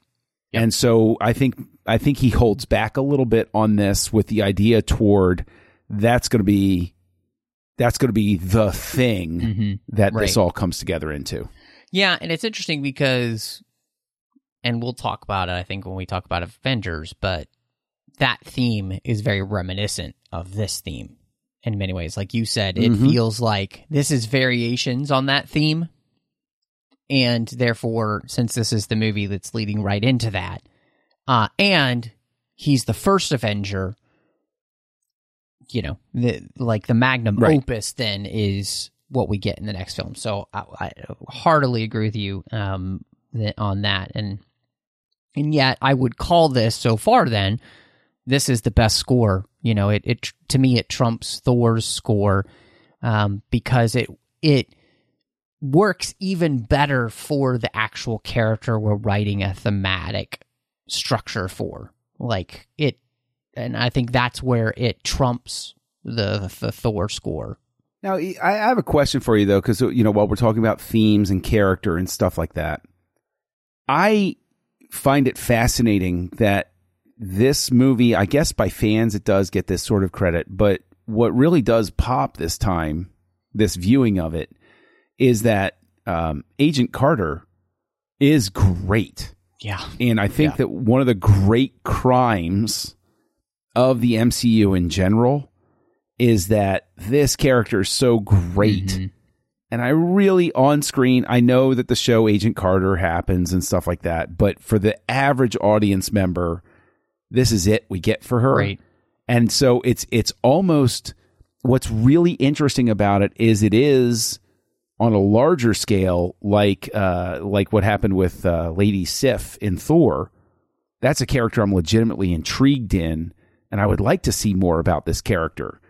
[SPEAKER 2] And so I think I think he holds back a little bit on this with the idea toward that's going to be that's going to be the thing
[SPEAKER 1] Mhm.
[SPEAKER 2] that this all comes together into.
[SPEAKER 1] Yeah, and it's interesting because, and we'll talk about it, I think, when we talk about Avengers, but that theme is very reminiscent of this theme in many ways. Like you said, it
[SPEAKER 2] Mhm.
[SPEAKER 1] feels like this is variations on that theme. And therefore, since this is the movie that's leading right into that, uh, and he's the first Avenger, you know, the like the magnum
[SPEAKER 2] Right.
[SPEAKER 1] opus then is what we get in the next film. So I, I heartily agree with you um, th- on that, and and yet I would call this so far. Then this is the best score. You know, it it to me it trumps Thor's score um, because it it works even better for the actual character we're writing a thematic structure for. Like it, and I think that's where it trumps the the Thor score.
[SPEAKER 2] Now, I I have a question for you though, because you know, while we're talking about themes and character and stuff like that, I find it fascinating that this movie, I guess by fans, it does get this sort of credit, but what really does pop this time, this viewing of it, is that um, Agent Carter is great.
[SPEAKER 1] Yeah.
[SPEAKER 2] And I think
[SPEAKER 1] Yeah.
[SPEAKER 2] that one of the great crimes of the MCU in general is that this character is so great
[SPEAKER 1] Mhm.
[SPEAKER 2] And I really on screen, I know that the show Agent Carter happens and stuff like that, but for the average audience member, this is it we get for her.
[SPEAKER 1] Right.
[SPEAKER 2] And so it's it's almost what's really interesting about it is it is on a larger scale like uh like what happened with uh Lady Sif in Thor. That's a character I'm legitimately intrigued in and I would like to see more about this character.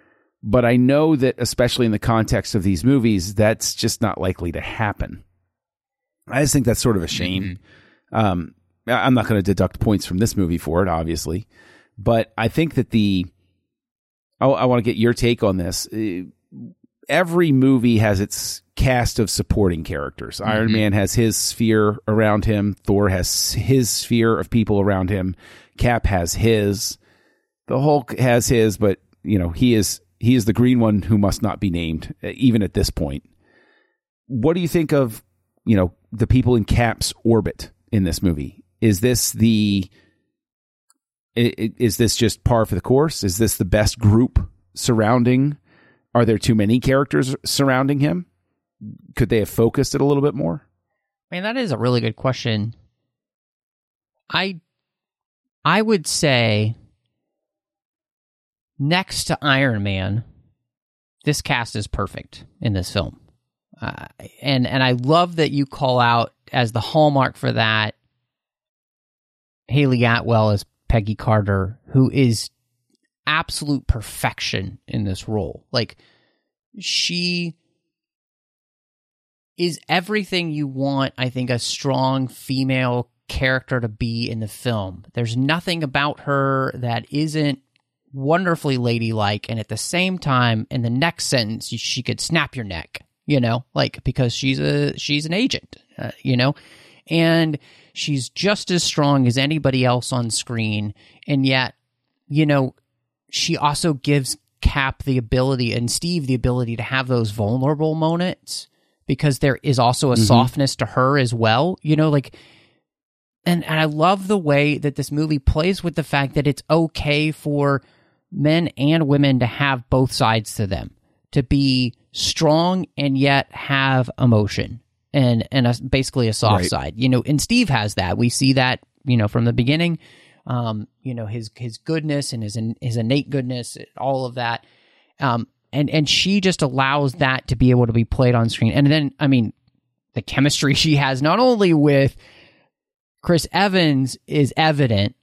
[SPEAKER 2] But I know that, especially in the context of these movies, that's just not likely to happen. I just think that's sort of a shame. Um, I- I'm not going to deduct points from this movie for it, obviously, but I think that the. I, I want to get your take on this. Uh, Every movie has its cast of supporting characters. Iron Man has his sphere around him. Thor has his sphere of people around him. Cap has his. The Hulk has his, but you know he is he is the green one who must not be named, uh, even at this point. What do you think of you know the people in Cap's orbit in this movie? Is this the i- i- is this just par for the course? Is this the best group surrounding? Are there too many characters surrounding him? Could they have focused it a little bit more?
[SPEAKER 1] Man, that is a really good question. I I would say next to Iron Man, this cast is perfect in this film. Uh, and and I love that you call out as the hallmark for that Hayley Atwell as Peggy Carter, who is absolute perfection in this role. Like she is everything you want, I think, a strong female character to be in the film. There's nothing about her that isn't wonderfully ladylike, and at the same time, in the next sentence, she could snap your neck. You know, like because she's a she's an agent. Uh, you know, and she's just as strong as anybody else on screen, and yet, you know, she also gives Cap the ability and Steve the ability to have those vulnerable moments because there is also a mm-hmm. softness to her as well. You know, like and and I love the way that this movie plays with the fact that it's okay for men and women to have both sides to them, to be strong and yet have emotion and and a, basically a soft
[SPEAKER 2] Right.
[SPEAKER 1] side. You know, and Steve has that. We see that, you know, from the beginning. Um, you know, his his goodness and his his innate goodness, all of that. Um, and and she just allows that to be able to be played on screen. And then, I mean, the chemistry she has not only with Chris Evans is evident,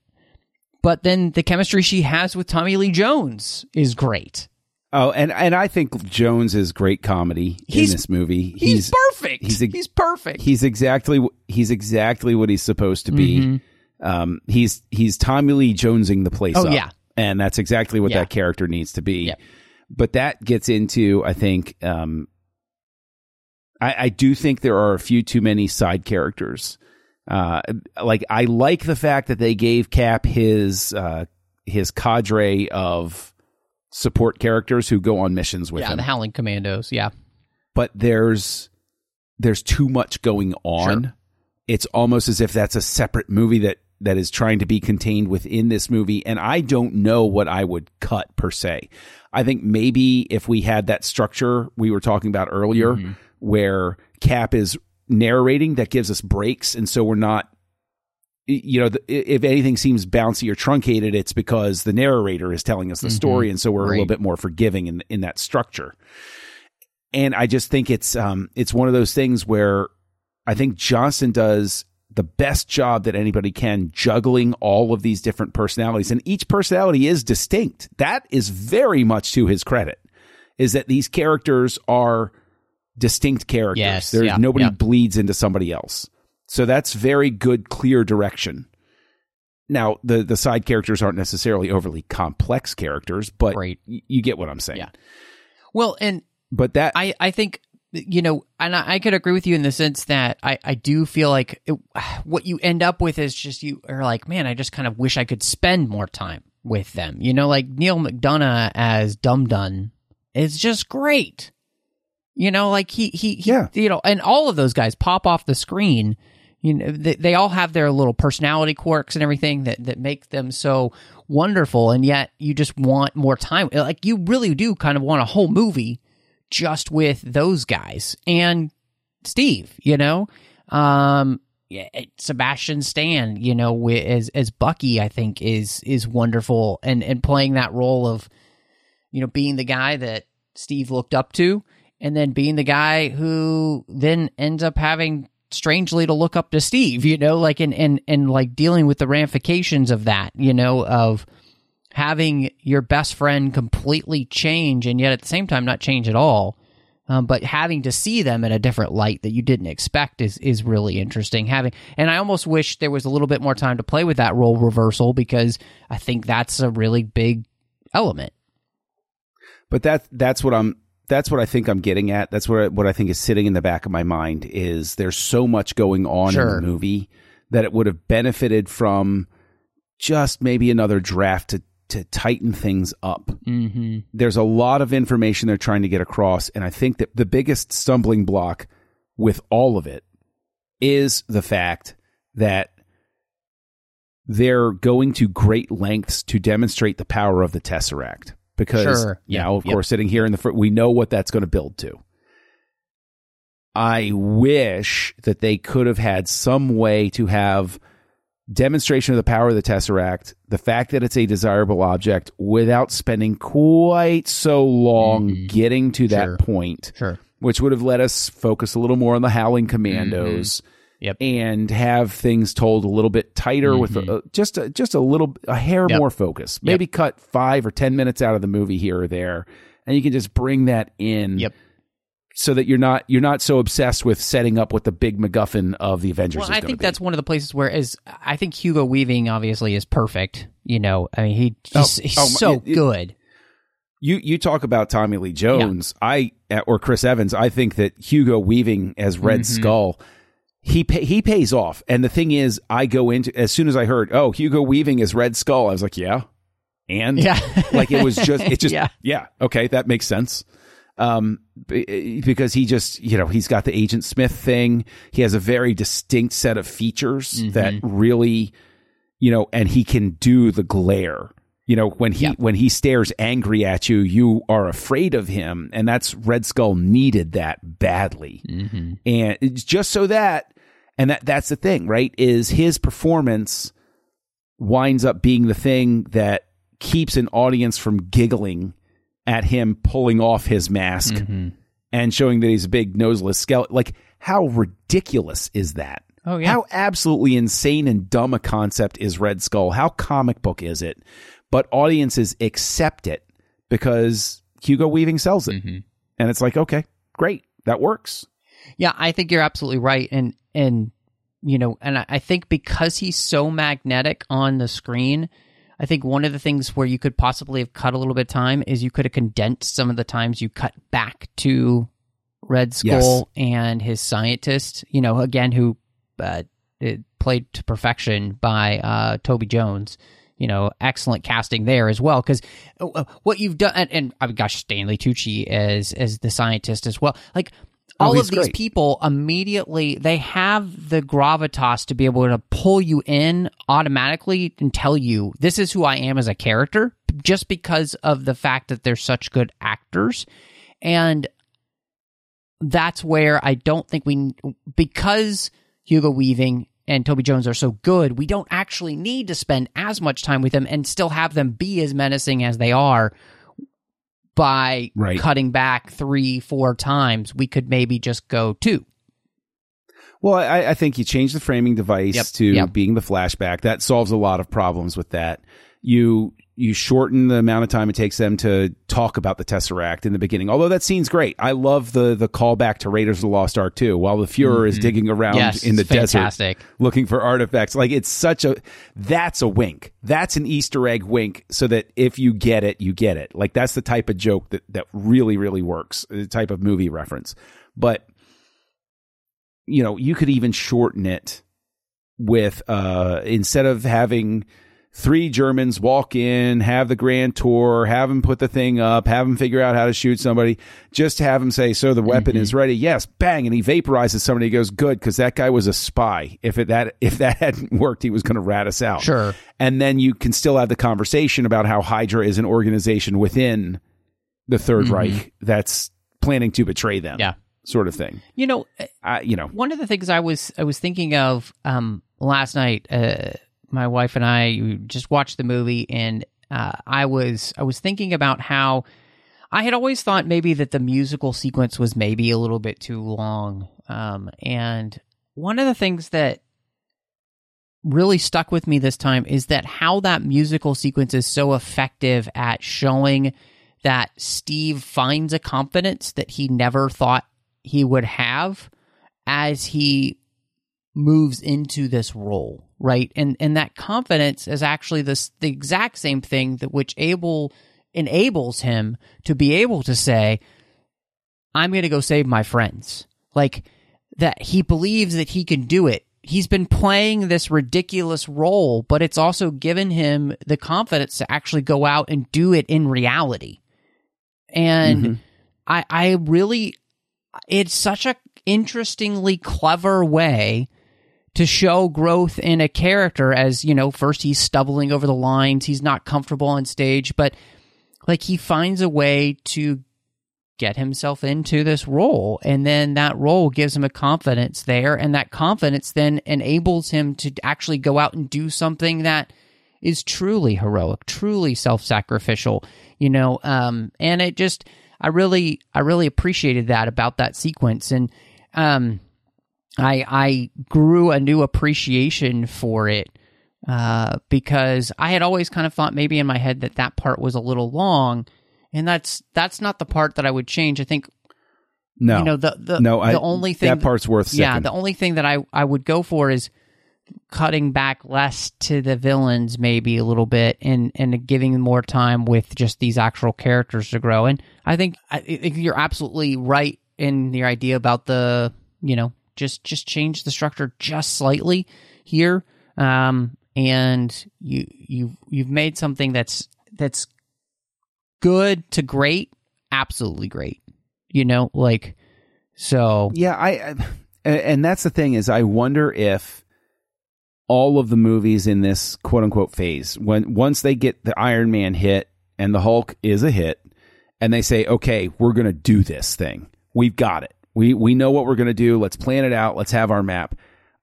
[SPEAKER 1] but then the chemistry she has with Tommy Lee Jones is great.
[SPEAKER 2] Oh, and and I think Jones is great comedy
[SPEAKER 1] He's-
[SPEAKER 2] in this movie.
[SPEAKER 1] He's, perfect.
[SPEAKER 2] he's
[SPEAKER 1] He's, perfect.
[SPEAKER 2] he's exactly he's exactly what he's supposed to be.
[SPEAKER 1] Mm-hmm.
[SPEAKER 2] Um, he's he's Tommy Lee Jonesing the place
[SPEAKER 1] Oh,
[SPEAKER 2] up.
[SPEAKER 1] yeah.
[SPEAKER 2] and that's exactly what
[SPEAKER 1] Yeah.
[SPEAKER 2] that character needs to be.
[SPEAKER 1] Yep.
[SPEAKER 2] But that gets into, I think, um, I, I do think there are a few too many side characters. Uh, like I like the fact that they gave Cap his uh, his cadre of support characters who go on missions with
[SPEAKER 1] yeah,
[SPEAKER 2] him
[SPEAKER 1] the Howling Commandos. Yeah.
[SPEAKER 2] but there's there's too much going on.
[SPEAKER 1] Sure.
[SPEAKER 2] It's almost as if that's a separate movie that that is trying to be contained within this movie and I don't know what I would cut per se. I think maybe if we had that structure we were talking about earlier mm-hmm. where Cap is narrating that gives us breaks and so we're not you know, the, if anything seems bouncy or truncated, it's because the narrator is telling us the story, and so we're a little bit more forgiving in in that structure and I just think it's um it's one of those things where I think Johnston does the best job that anybody can juggling all of these different personalities and each personality is distinct. That is very much to his credit. Is that these characters are distinct characters.
[SPEAKER 1] Yes,
[SPEAKER 2] There's
[SPEAKER 1] yeah,
[SPEAKER 2] nobody
[SPEAKER 1] yeah.
[SPEAKER 2] bleeds into somebody else. So that's very good clear direction. Now, the the side characters aren't necessarily overly complex characters, but
[SPEAKER 1] Right.
[SPEAKER 2] y- you get what I'm saying.
[SPEAKER 1] Yeah. Well, and
[SPEAKER 2] But that
[SPEAKER 1] I, I think you know, and I, I could agree with you in the sense that I, I do feel like it, what you end up with is just you are like, man, I just kind of wish I could spend more time with them. You know, like Neal McDonough as Dum Dum is just great. You know, like he, he, he
[SPEAKER 2] Yeah.
[SPEAKER 1] you know, and all of those guys pop off the screen. You know, they, they all have their little personality quirks and everything that, that make them so wonderful. And yet you just want more time. Like you really do kind of want a whole movie just with those guys and Steve, you know, um, Sebastian Stan, you know, as as Bucky, I think is is wonderful, and and playing that role of, you know, being the guy that Steve looked up to, and then being the guy who then ends up having strangely to look up to Steve, you know, like and and and like dealing with the ramifications of that, you know, of having your best friend completely change and yet at the same time not change at all. Um, but having to see them in a different light that you didn't expect is is really interesting. Having and I almost wish there was a little bit more time to play with that role reversal because I think that's a really big element.
[SPEAKER 2] But that that's what I'm that's what I think I'm getting at. That's what I, what I think is sitting in the back of my mind is there's so much going on
[SPEAKER 1] Sure.
[SPEAKER 2] in the movie that it would have benefited from just maybe another draft to to tighten things up.
[SPEAKER 1] Mm-hmm.
[SPEAKER 2] There's a lot of information they're trying to get across and I think that the biggest stumbling block with all of it is the fact that they're going to great lengths to demonstrate the power of the Tesseract. Because
[SPEAKER 1] Sure. Yeah.
[SPEAKER 2] now, of
[SPEAKER 1] Yep.
[SPEAKER 2] course, sitting here in the front, we know what that's going to build to. I wish that they could have had some way to have demonstration of the power of the Tesseract, the fact that it's a desirable object, without spending quite so long
[SPEAKER 1] Mhm.
[SPEAKER 2] getting to that
[SPEAKER 1] Sure.
[SPEAKER 2] point
[SPEAKER 1] Sure.
[SPEAKER 2] which would have let us focus a little more on the Howling Commandos.
[SPEAKER 1] Mm-hmm. Yep.
[SPEAKER 2] And have things told a little bit tighter with a, just a, just a little a hair
[SPEAKER 1] Yep.
[SPEAKER 2] more focus. Maybe cut five or ten minutes out of the movie here or there, and you can just bring that in.
[SPEAKER 1] Yep.
[SPEAKER 2] So that you're not you're not so obsessed with setting up what the big MacGuffin of the Avengers
[SPEAKER 1] Well, I think
[SPEAKER 2] be.
[SPEAKER 1] that's one of the places where is I think Hugo Weaving obviously is perfect. You know, I mean he he's,
[SPEAKER 2] Oh,
[SPEAKER 1] he's
[SPEAKER 2] oh,
[SPEAKER 1] so
[SPEAKER 2] it-
[SPEAKER 1] good.
[SPEAKER 2] you you talk about Tommy Lee Jones, I or Chris Evans. I think that Hugo Weaving as Red
[SPEAKER 1] Mm-hmm.
[SPEAKER 2] Skull, he pay, he pays off. And the thing is, I go into as soon as I heard, oh, Hugo Weaving is Red Skull, I was like, yeah, and
[SPEAKER 1] Yeah.
[SPEAKER 2] like it was just it just
[SPEAKER 1] Yeah.
[SPEAKER 2] yeah, okay, that makes sense. Um, because he just you know he's got the Agent Smith thing. He has a very distinct set of features
[SPEAKER 1] Mm-hmm.
[SPEAKER 2] that really you know, and he can do the glare. You know, when he
[SPEAKER 1] Yeah.
[SPEAKER 2] when he stares angry at you, you are afraid of him, and that's Red Skull needed that badly,
[SPEAKER 1] Mm-hmm.
[SPEAKER 2] and just so that, and that that's the thing, right? Is his performance winds up being the thing that keeps an audience from giggling at him pulling off his mask
[SPEAKER 1] Mm-hmm.
[SPEAKER 2] and showing that he's a big noseless skeleton. Like, how ridiculous is that?
[SPEAKER 1] Oh, yeah.
[SPEAKER 2] How absolutely insane and dumb a concept is Red Skull? How comic book is it? But audiences accept it because Hugo Weaving sells it.
[SPEAKER 1] Mm-hmm.
[SPEAKER 2] And it's like, okay, great. That works.
[SPEAKER 1] Yeah, I think you're absolutely right, and and you know, and I, I think because he's so magnetic on the screen, I think one of the things where you could possibly have cut a little bit of time is you could have condensed some of the times you cut back to Red Skull and his scientist. You know, again, who uh, it played to perfection by uh, Toby Jones. You know, excellent casting there as well. Because what you've done, and, and oh gosh, Stanley Tucci as as the scientist as well. Like
[SPEAKER 2] Oh,
[SPEAKER 1] all
[SPEAKER 2] he's
[SPEAKER 1] of these
[SPEAKER 2] great.
[SPEAKER 1] people immediately they have the gravitas to be able to pull you in automatically and tell you this is who I am as a character just because of the fact that they're such good actors and that's where I don't think we because Hugo Weaving and Toby Jones are so good, we don't actually need to spend as much time with them and still have them be as menacing as they are by
[SPEAKER 2] Right.
[SPEAKER 1] cutting back three, four times. We could maybe just go two.
[SPEAKER 2] Well, I, I think you change the framing device
[SPEAKER 1] Yep,
[SPEAKER 2] to
[SPEAKER 1] yep.
[SPEAKER 2] being the flashback. That solves a lot of problems with that. You you shorten the amount of time it takes them to talk about the Tesseract in the beginning. Although that scene's great. I love the the callback to Raiders of the Lost Ark too, while the Fuhrer is digging around
[SPEAKER 1] Mm-hmm. Yes,
[SPEAKER 2] in the
[SPEAKER 1] it's
[SPEAKER 2] desert looking for artifacts. Like it's such a that's a wink. That's an Easter egg wink so that if you get it, you get it. Like that's the type of joke that that really really works. The type of movie reference. But you know, you could even shorten it with uh instead of having three Germans walk in, have the grand tour, have them put the thing up, have them figure out how to shoot somebody, just have them say, "So the weapon is ready." Yes, bang, and he vaporizes somebody. He goes, "Good," because that guy was a spy. If it that if that hadn't worked, he was going to rat us out.
[SPEAKER 1] Sure.
[SPEAKER 2] and then you can still have the conversation about how Hydra is an organization within the 3rd Reich that's planning to betray them.
[SPEAKER 1] Yeah.
[SPEAKER 2] sort of thing.
[SPEAKER 1] You know,
[SPEAKER 2] Uh, you know,
[SPEAKER 1] one of the things I was I was thinking of um, last night, uh, my wife and I just watched the movie, and uh, I was I was thinking about how I had always thought maybe that the musical sequence was maybe a little bit too long, um, and one of the things that really stuck with me this time is that how that musical sequence is so effective at showing that Steve finds a confidence that he never thought he would have as he moves into this role, right? And and that confidence is actually this the exact same thing that which able enables him to be able to say, I'm going to go save my friends. Like that he believes that he can do it. He's been playing this ridiculous role, but it's also given him the confidence to actually go out and do it in reality. And
[SPEAKER 2] Mhm.
[SPEAKER 1] I I really it's such a interestingly clever way to show growth in a character as you know first he's stumbling over the lines he's not comfortable on stage but like he finds a way to get himself into this role and then that role gives him a confidence there and that confidence then enables him to actually go out and do something that is truly heroic truly self-sacrificial you know um and it just i really i really appreciated that about that sequence and um i i grew a new appreciation for it uh because i had always kind of thought maybe in my head that that part was a little long and that's that's not the part that i would change i think
[SPEAKER 2] no,
[SPEAKER 1] you know the the,
[SPEAKER 2] no, I,
[SPEAKER 1] the only thing
[SPEAKER 2] that part's worth.
[SPEAKER 1] yeah
[SPEAKER 2] sicking.
[SPEAKER 1] the only thing that i i would go for is cutting back less to the villains maybe a little bit and and giving more time with just these actual characters to grow and i think i think you're absolutely right in your idea about the you know just just change the structure just slightly here um and you you've you've made something that's that's good to great absolutely great you know like so
[SPEAKER 2] Yeah, I, I and that's the thing is I wonder if all of the movies in this quote unquote phase when once they get the Iron Man hit and the Hulk is a hit and they say okay, we're going to do this thing. We've got it. We we know what we're going to do. Let's plan it out. Let's have our map.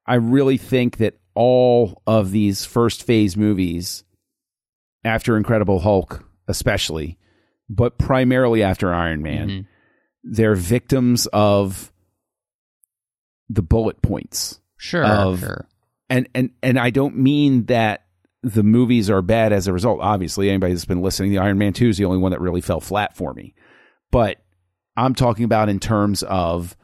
[SPEAKER 2] I really think that all of these first phase movies after Incredible Hulk especially, but primarily after Iron Man,
[SPEAKER 1] Mhm.
[SPEAKER 2] they're victims of the bullet points
[SPEAKER 1] sure
[SPEAKER 2] of-
[SPEAKER 1] sure
[SPEAKER 2] and and and I don't mean that the movies are bad as a result. Obviously, anybody that's been listening, the Iron Man Two is the only one that really fell flat for me. But I'm talking about in terms of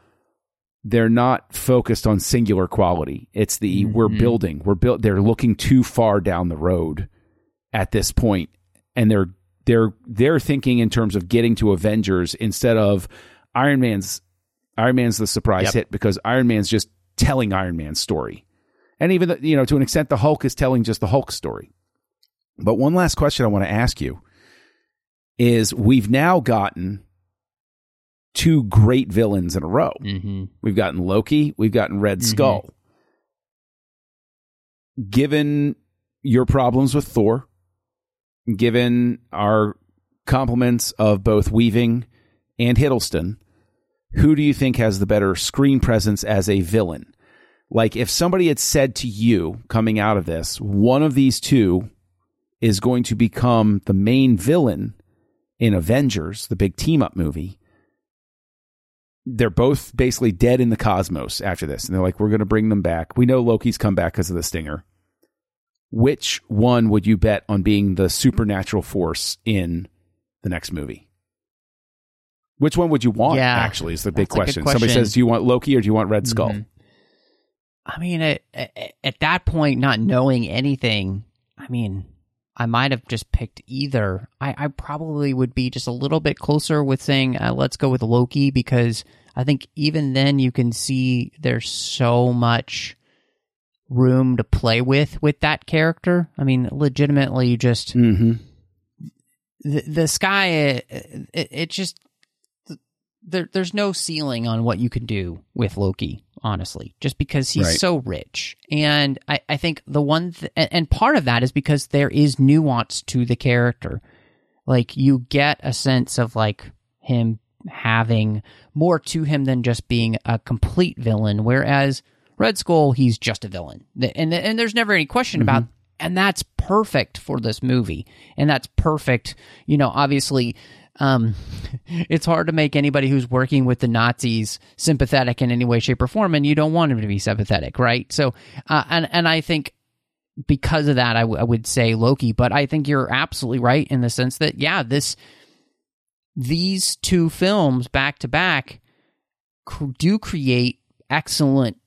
[SPEAKER 2] they're not focused on singular quality. It's the we're
[SPEAKER 1] Mhm.
[SPEAKER 2] building, we're built. They're looking too far down the road at this point, and they're they're they're thinking in terms of getting to Avengers instead of Iron Man's. Iron Man's the surprise
[SPEAKER 1] Yep.
[SPEAKER 2] hit because Iron Man's just telling Iron Man's story. And even, the, you know, to an extent, the Hulk is telling just the Hulk story. But one last question I want to ask you is we've now gotten two great villains in a row.
[SPEAKER 1] mm-hmm.
[SPEAKER 2] We've gotten Loki, we've gotten Red
[SPEAKER 1] Mhm.
[SPEAKER 2] Skull. Given your problems with Thor, given our compliments of both Weaving and Hiddleston, who do you think has the better screen presence as a villain? Like if somebody had said to you coming out of this, one of these two is going to become the main villain in Avengers, the big team up movie. They're both basically dead in the cosmos after this. And they're like, we're going to bring them back. We know Loki's come back because of the stinger. Which one would you bet on being the supernatural force in the next movie? Which one would you want,
[SPEAKER 1] Yeah,
[SPEAKER 2] actually, is the big
[SPEAKER 1] good
[SPEAKER 2] question. Somebody says, do you want Loki or do you want Red Skull?
[SPEAKER 1] Mhm. I mean, at, at that point, not knowing anything, I mean, I might have just picked either. I, I probably would be just a little bit closer with saying, uh, let's go with Loki, because I think even then you can see there's so much room to play with with that character. I mean, legitimately, you just
[SPEAKER 2] Mm-hmm.
[SPEAKER 1] the, the sky it, it, it just there there's no ceiling on what you can do with Loki honestly just because he's
[SPEAKER 2] Right.
[SPEAKER 1] so rich and I, I think the one th- and, and part of that is because there is nuance to the character like you get a sense of like him having more to him than just being a complete villain. Whereas Red Skull, he's just a villain, and and there's never any question about. Mm-hmm. And that's perfect for this movie, and that's perfect. You know, obviously, um, it's hard to make anybody who's working with the Nazis sympathetic in any way, shape, or form, and you don't want them to be sympathetic, right? So, uh, and and I think because of that, I, w- I would say Loki. But I think you're absolutely right in the sense that yeah, this these two films back to back do create excellent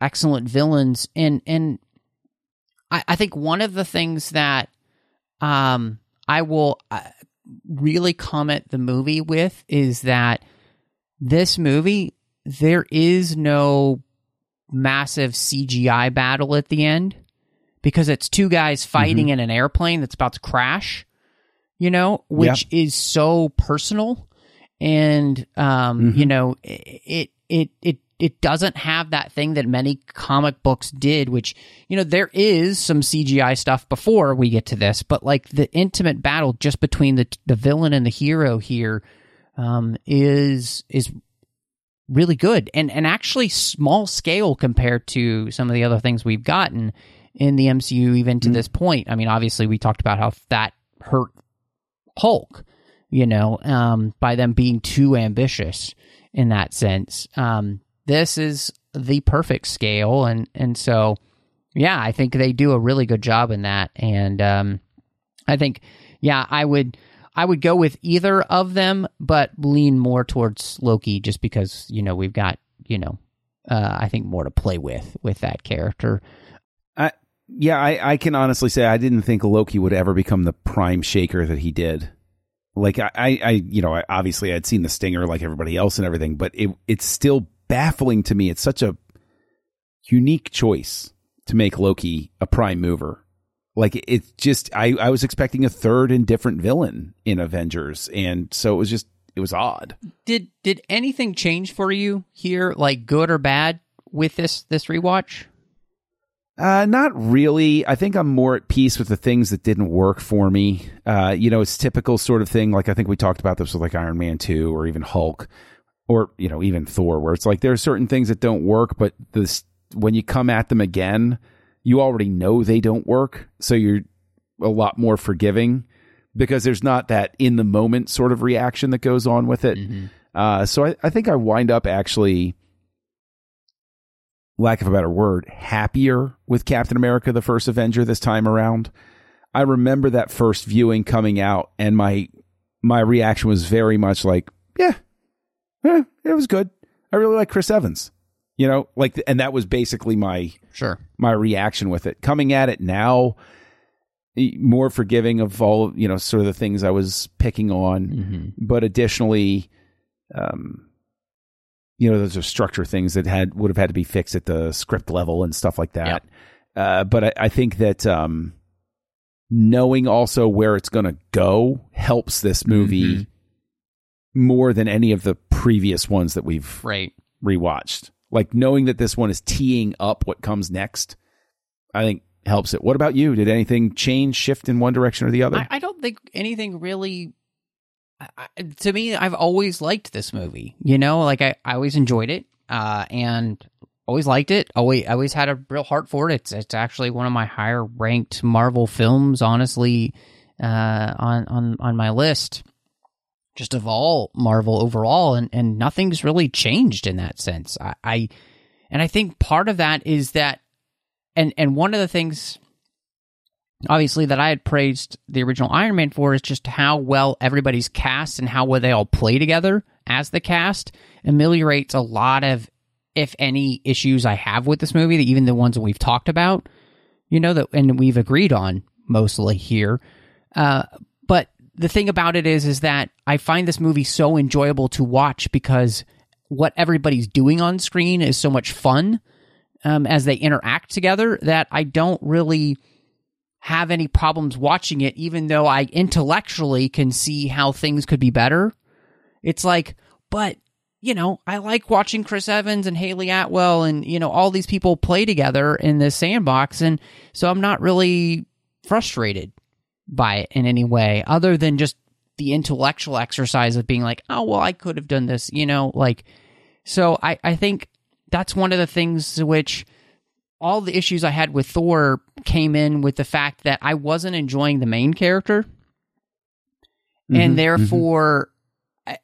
[SPEAKER 1] excellent villains and and I, I think one of the things that um I will uh, really comment the movie with is that this movie there is no massive CGI battle at the end because it's two guys fighting in an airplane that's about to crash, you know, which is so personal. And um you know it it it it doesn't have that thing that many comic books did which you know there is some CGI stuff before we get to this but like the intimate battle just between the the villain and the hero here um is is really good and and actually small scale compared to some of the other things we've gotten in the MCU even to this point. I mean, obviously we talked about how that hurt Hulk, you know, um, by them being too ambitious in that sense. Um, this is the perfect scale, and and so yeah, I think they do a really good job in that, and um, I think yeah, I would. I would go with either of them, but lean more towards Loki just because, you know, we've got, you know, uh, I think more to play with with that character.
[SPEAKER 2] I, yeah, I, I can honestly say I didn't think Loki would ever become the prime shaker that he did. Like I, I, I you know, I, obviously I'd seen the stinger like everybody else and everything, but it it's still baffling to me. It's such a unique choice to make Loki a prime mover. Like it's just I, I was expecting a third and different villain in Avengers, and so it was just it was odd.
[SPEAKER 1] Did did anything change for you here, like good or bad, with this this rewatch?
[SPEAKER 2] Uh, not really. I think I'm more at peace with the things that didn't work for me. Uh, you know, it's typical sort of thing. Like I think we talked about this with like Iron Man 2 or even Hulk or, you know, even Thor, where it's like there are certain things that don't work, but this, when you come at them again, you already know they don't work. So you're a lot more forgiving because there's not that in the moment sort of reaction that goes on with it. Uh, so I, I think I wind up actually lack of a better word, happier with Captain America, the first Avenger this time around. I remember that first viewing coming out and my my reaction was very much like, yeah, eh, it was good. I really like Chris Evans. You know, like and that was basically my
[SPEAKER 1] Sure.
[SPEAKER 2] my reaction with it. Coming at it now, more forgiving of all, you know, sort of the things I was picking on,
[SPEAKER 1] Mm-hmm.
[SPEAKER 2] but additionally, um, you know, those are structure things that had would have had to be fixed at the script level and stuff like that.
[SPEAKER 1] Yep.
[SPEAKER 2] Uh, but I, I think that um, knowing also where it's going to go helps this movie
[SPEAKER 1] Mhm.
[SPEAKER 2] More than any of the previous ones that we've
[SPEAKER 1] Right.
[SPEAKER 2] rewatched. Like knowing that this one is teeing up what comes next, I think helps it. What about you? Did anything change, shift in one direction or the other?
[SPEAKER 1] I, I don't think anything really. I, to me, I've always liked this movie. You know, like I, I always enjoyed it, uh, and always liked it. Always, I always had a real heart for it. It's, it's actually one of my higher ranked Marvel films, honestly, uh, on on on my list. Just of all Marvel overall, and and nothing's really changed in that sense. I, I and I think part of that is that, and and one of the things obviously that I had praised the original Iron Man for is just how well everybody's cast and how well they all play together as the cast ameliorates a lot of, if any, issues I have with this movie, even the ones that we've talked about, you know, that and we've agreed on mostly here. Uh, the thing about it is, is that I find this movie so enjoyable to watch because what everybody's doing on screen is so much fun um, as they interact together that I don't really have any problems watching it, even though I intellectually can see how things could be better. It's like, but you know, I like watching Chris Evans and Hayley Atwell and you know all these people play together in this sandbox, and so I'm not really frustrated by it in any way, other than just the intellectual exercise of being like, oh well, I could have done this, you know, like. So I I think that's one of the things which all the issues I had with Thor came in with the fact that I wasn't enjoying the main character,
[SPEAKER 2] Mhm,
[SPEAKER 1] and therefore,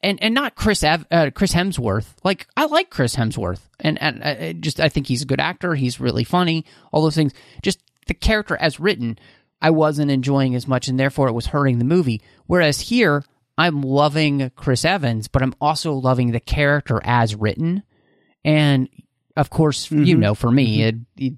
[SPEAKER 1] and and not Chris Ev- uh, Chris Hemsworth. Like I like Chris Hemsworth, and and uh, just I think he's a good actor. He's really funny. All those things. Just the character as written, I wasn't enjoying as much, and therefore it was hurting the movie. Whereas here, I'm loving Chris Evans, but I'm also loving the character as written, and of course, you
[SPEAKER 2] Mhm.
[SPEAKER 1] know, for me, it, it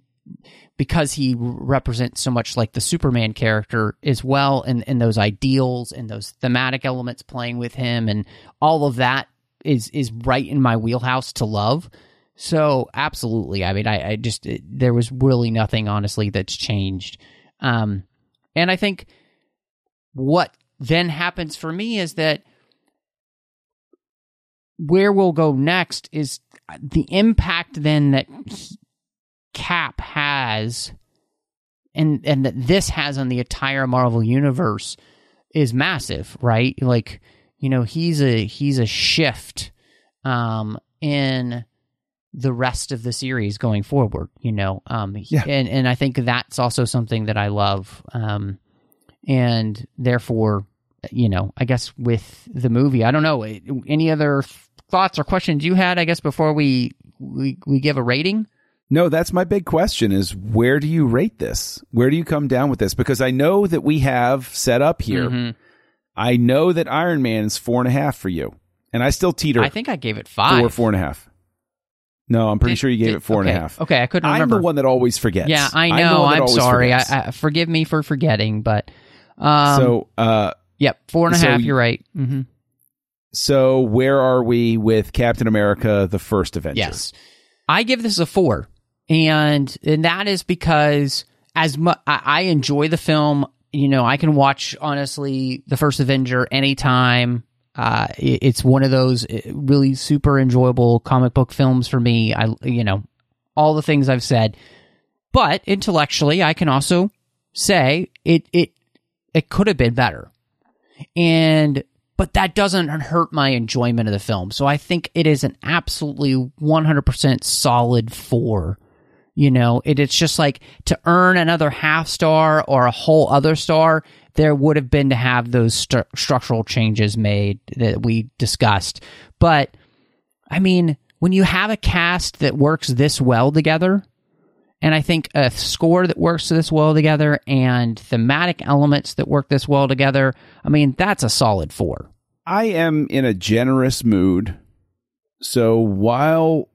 [SPEAKER 1] because he represents so much like the Superman character as well, and, and those ideals and those thematic elements playing with him, and all of that is is right in my wheelhouse to love. So absolutely, I mean, I, I just it, there was really nothing honestly that's changed, um, and I think what then happens for me is that where we'll go next is the impact then that Cap has and and that this has on the entire Marvel universe is massive, right? Like, you know, he's a he's a shift um in the rest of the series going forward, you know. Um
[SPEAKER 2] Yeah.
[SPEAKER 1] and and I think that's also something that I love. Um and therefore, you know, I guess with the movie, I don't know, any other thoughts or questions you had, I guess before we we we give a rating?
[SPEAKER 2] No, that's my big question is where do you rate this? Where do you come down with this? Because I know that we have set up here.
[SPEAKER 1] Mhm.
[SPEAKER 2] I know that Iron Man is four and a half for you. And I still teeter
[SPEAKER 1] I think I gave it five.
[SPEAKER 2] four, four and a half. No, I'm pretty
[SPEAKER 1] Did-
[SPEAKER 2] sure you gave
[SPEAKER 1] did-
[SPEAKER 2] it four and a
[SPEAKER 1] okay.
[SPEAKER 2] half.
[SPEAKER 1] Okay, I couldn't
[SPEAKER 2] I'm
[SPEAKER 1] remember.
[SPEAKER 2] the one that always forgets.
[SPEAKER 1] yeah, I
[SPEAKER 2] I'm
[SPEAKER 1] know. I'm sorry. I. I forgive me for forgetting, but um,
[SPEAKER 2] so, uh,
[SPEAKER 1] yep, four and a half.
[SPEAKER 2] so
[SPEAKER 1] You're right. Mm-hmm.
[SPEAKER 2] so where are we with Captain America: The First Avenger?
[SPEAKER 1] Yes, I give this a four, and and that is because as much I, I enjoy the film. You know, I can watch honestly the first Avenger anytime. Uh, it's one of those uh, really super enjoyable comic book films for me. I, you know, all the things I've said, but intellectually, I can also say it it it could have been better, and but that doesn't hurt my enjoyment of the film. So I think it is an absolutely 100% solid four. You know, it, it's just like to earn another half star or a whole other star, there would have been to have those stru- structural changes made that we discussed. But I mean, when you have a cast that works this well together, and I think a score that works this well together and thematic elements that work this well together, I mean, that's a solid four.
[SPEAKER 2] I am in a generous mood. So while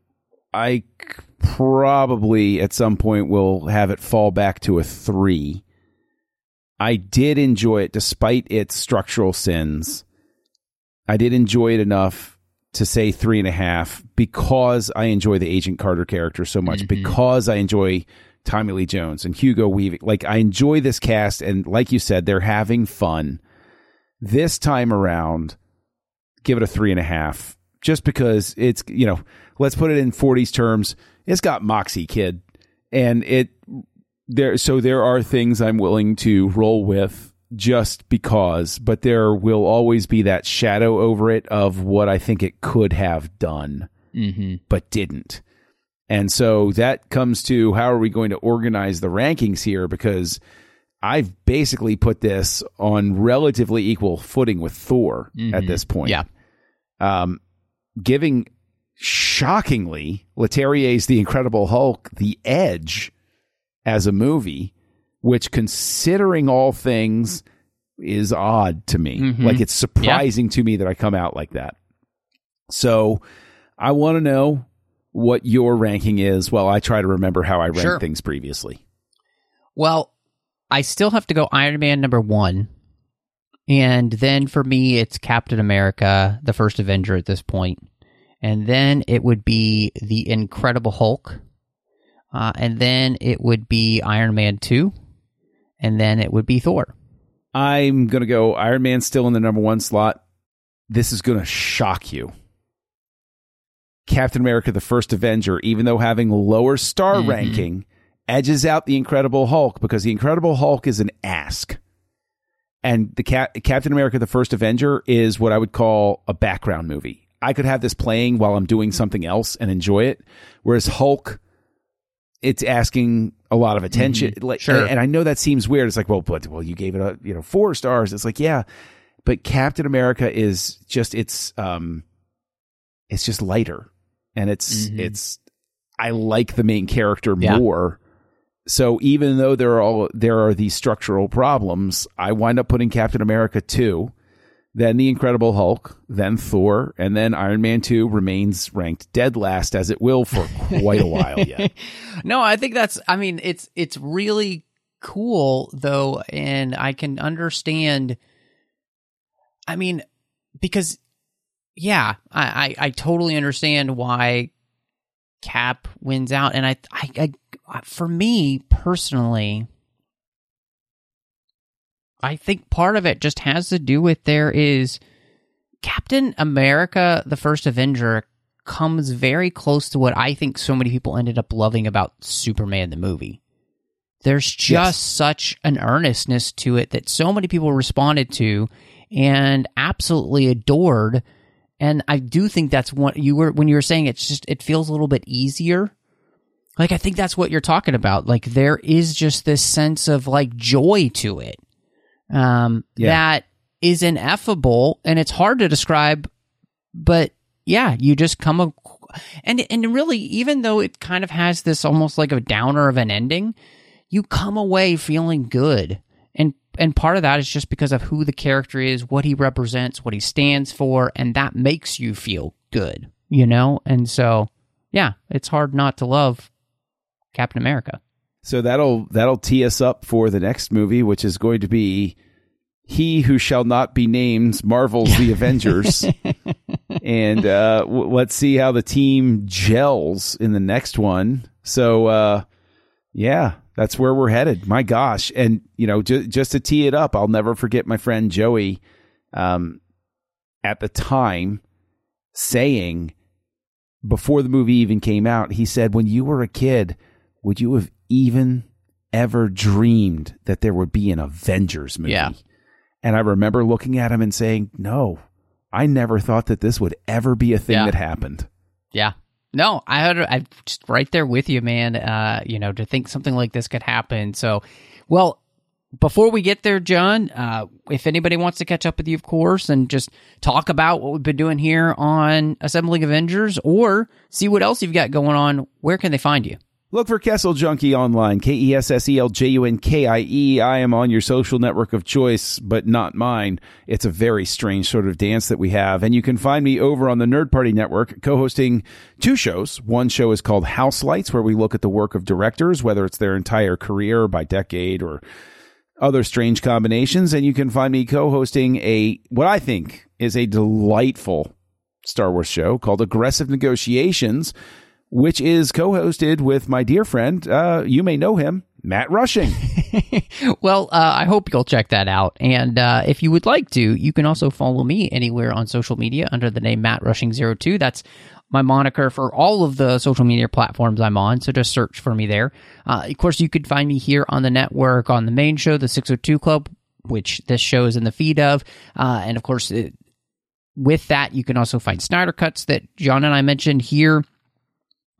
[SPEAKER 2] I probably at some point will have it fall back to a three, I did enjoy it despite its structural sins. I did enjoy it enough to say three and a half because I enjoy the Agent Carter character so much,
[SPEAKER 1] Mhm.
[SPEAKER 2] because I enjoy Tommy Lee Jones and Hugo Weaving. Like, I enjoy this cast, and like you said, they're having fun. This time around, give it a three and a half, just because it's, you know, let's put it in 40s terms. It's got Moxie, kid. And it, there, so there are things I'm willing to roll with just because, but there will always be that shadow over it of what I think it could have done,
[SPEAKER 1] Mm-hmm.
[SPEAKER 2] but didn't. And so that comes to how are we going to organize the rankings here? Because I've basically put this on relatively equal footing with Thor at
[SPEAKER 1] Mhm.
[SPEAKER 2] this point.
[SPEAKER 1] Yeah.
[SPEAKER 2] Um, giving shockingly Leterrier's The Incredible Hulk the edge as a movie, which considering all things is odd to me.
[SPEAKER 1] Mhm.
[SPEAKER 2] Like it's surprising to me that I come out like that. So I want to know what your ranking is while I try to remember how I ranked
[SPEAKER 1] Sure.
[SPEAKER 2] things previously.
[SPEAKER 1] Well, I still have to go Iron Man number one. And then for me, it's Captain America, the first Avenger at this point. And then it would be The Incredible Hulk. Uh, and then it would be Iron Man 2. And then it would be Thor.
[SPEAKER 2] I'm going to go Iron Man still in the number one slot. This is going to shock you. Captain America, the first Avenger, even though having lower star
[SPEAKER 1] Mhm.
[SPEAKER 2] ranking, edges out the Incredible Hulk because the Incredible Hulk is an ask. and the Cap- Captain America: The First Avenger is what I would call a background movie. I could have this playing while I'm doing something else and enjoy it. Whereas Hulk, it's asking a lot of attention. Like,
[SPEAKER 1] Sure.
[SPEAKER 2] and I know that seems weird. It's like, well, but well, you gave it a you know four stars. It's like, yeah, but Captain America is just it's um, it's just lighter, and it's
[SPEAKER 1] Mhm.
[SPEAKER 2] it's I like the main character
[SPEAKER 1] Yeah.
[SPEAKER 2] more. So even though there are all there are these structural problems, I wind up putting Captain America two, then the Incredible Hulk, then Thor, and then Iron Man two remains ranked dead last as it will for quite a while yet.
[SPEAKER 1] No, I think that's I mean it's it's really cool though and I can understand I mean because yeah, I I, I totally understand why Cap wins out and I, I I for me personally I think part of it just has to do with there is Captain America the first Avenger comes very close to what I think so many people ended up loving about Superman the movie. There's just
[SPEAKER 2] Yes.
[SPEAKER 1] such an earnestness to it that so many people responded to and absolutely adored. And I do think that's what you were when you were saying it's just it feels a little bit easier. Like I think that's what you're talking about. Like there is just this sense of like joy to it. Um
[SPEAKER 2] Yeah.
[SPEAKER 1] that is ineffable and it's hard to describe but yeah, you just come a, and and really even though it kind of has this almost like a downer of an ending, you come away feeling good. And and part of that is just because of who the character is, what he represents, what he stands for, and that makes you feel good, you know? And so, yeah, it's hard not to love Captain America.
[SPEAKER 2] So that'll that'll tee us up for the next movie, which is going to be He Who Shall Not Be Named, Marvel's The Avengers. and uh, w- let's see how the team gels in the next one. So, uh, yeah, that's where we're headed. My gosh. And, you know, ju- just to tee it up, I'll never forget my friend Joey um, at the time saying, before the movie even came out, he said, when you were a kid, would you have even ever dreamed that there would be an Avengers movie?
[SPEAKER 1] Yeah.
[SPEAKER 2] And I remember looking at him and saying, no, I never thought that this would ever be a thing
[SPEAKER 1] Yeah.
[SPEAKER 2] that happened.
[SPEAKER 1] Yeah. No, I had I'm just right there with you, man. Uh, you know, to think something like this could happen. So, well, before we get there, John, uh, if anybody wants to catch up with you, of course, and just talk about what we've been doing here on Assembling Avengers or see what else you've got going on, where can they find you?
[SPEAKER 2] Look for Kessel Junkie online, K E S S E L J U N K I E. I am on your social network of choice, but not mine. It's a very strange sort of dance that we have. And you can find me over on the Nerd Party Network, co hosting two shows. One show is called House Lights, where we look at the work of directors, whether it's their entire career by decade or other strange combinations. And you can find me co hosting a, what I think is a delightful Star Wars show called Aggressive Negotiations, which is co hosted with my dear friend, uh, you may know him, Matt Rushing.
[SPEAKER 1] Well, uh, I hope you'll check that out. And uh, if you would like to, you can also follow me anywhere on social media under the name Matt Rushing02. That's my moniker for all of the social media platforms I'm on. So just search for me there. Uh, of course, you could find me here on the network on the main show, the 602 Club, which this show is in the feed of. Uh, and of course, it, with that, you can also find Snyder Cuts that John and I mentioned here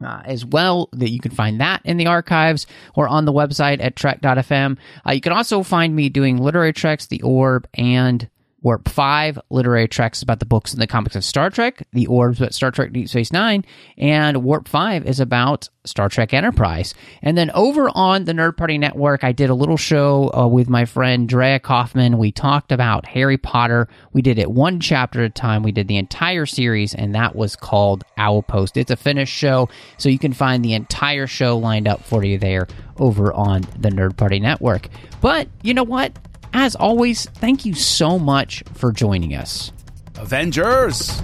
[SPEAKER 1] uh, as well that you can find that in the archives or on the website at trek.fm uh, you can also find me doing literary treks the orb and warp 5 literary treks about the books and the comics of star trek the orbs about star trek deep space nine and warp 5 is about star trek enterprise. And then over on the nerd party network i did a little show uh, with my friend drea kaufman. We talked about harry potter. We did it one chapter at a time. We did the entire series and that was called owl post. It's a finished show so you can find the entire show lined up for you there over on the nerd party network. But you know what as always thank you so much for joining us
[SPEAKER 2] Avengers!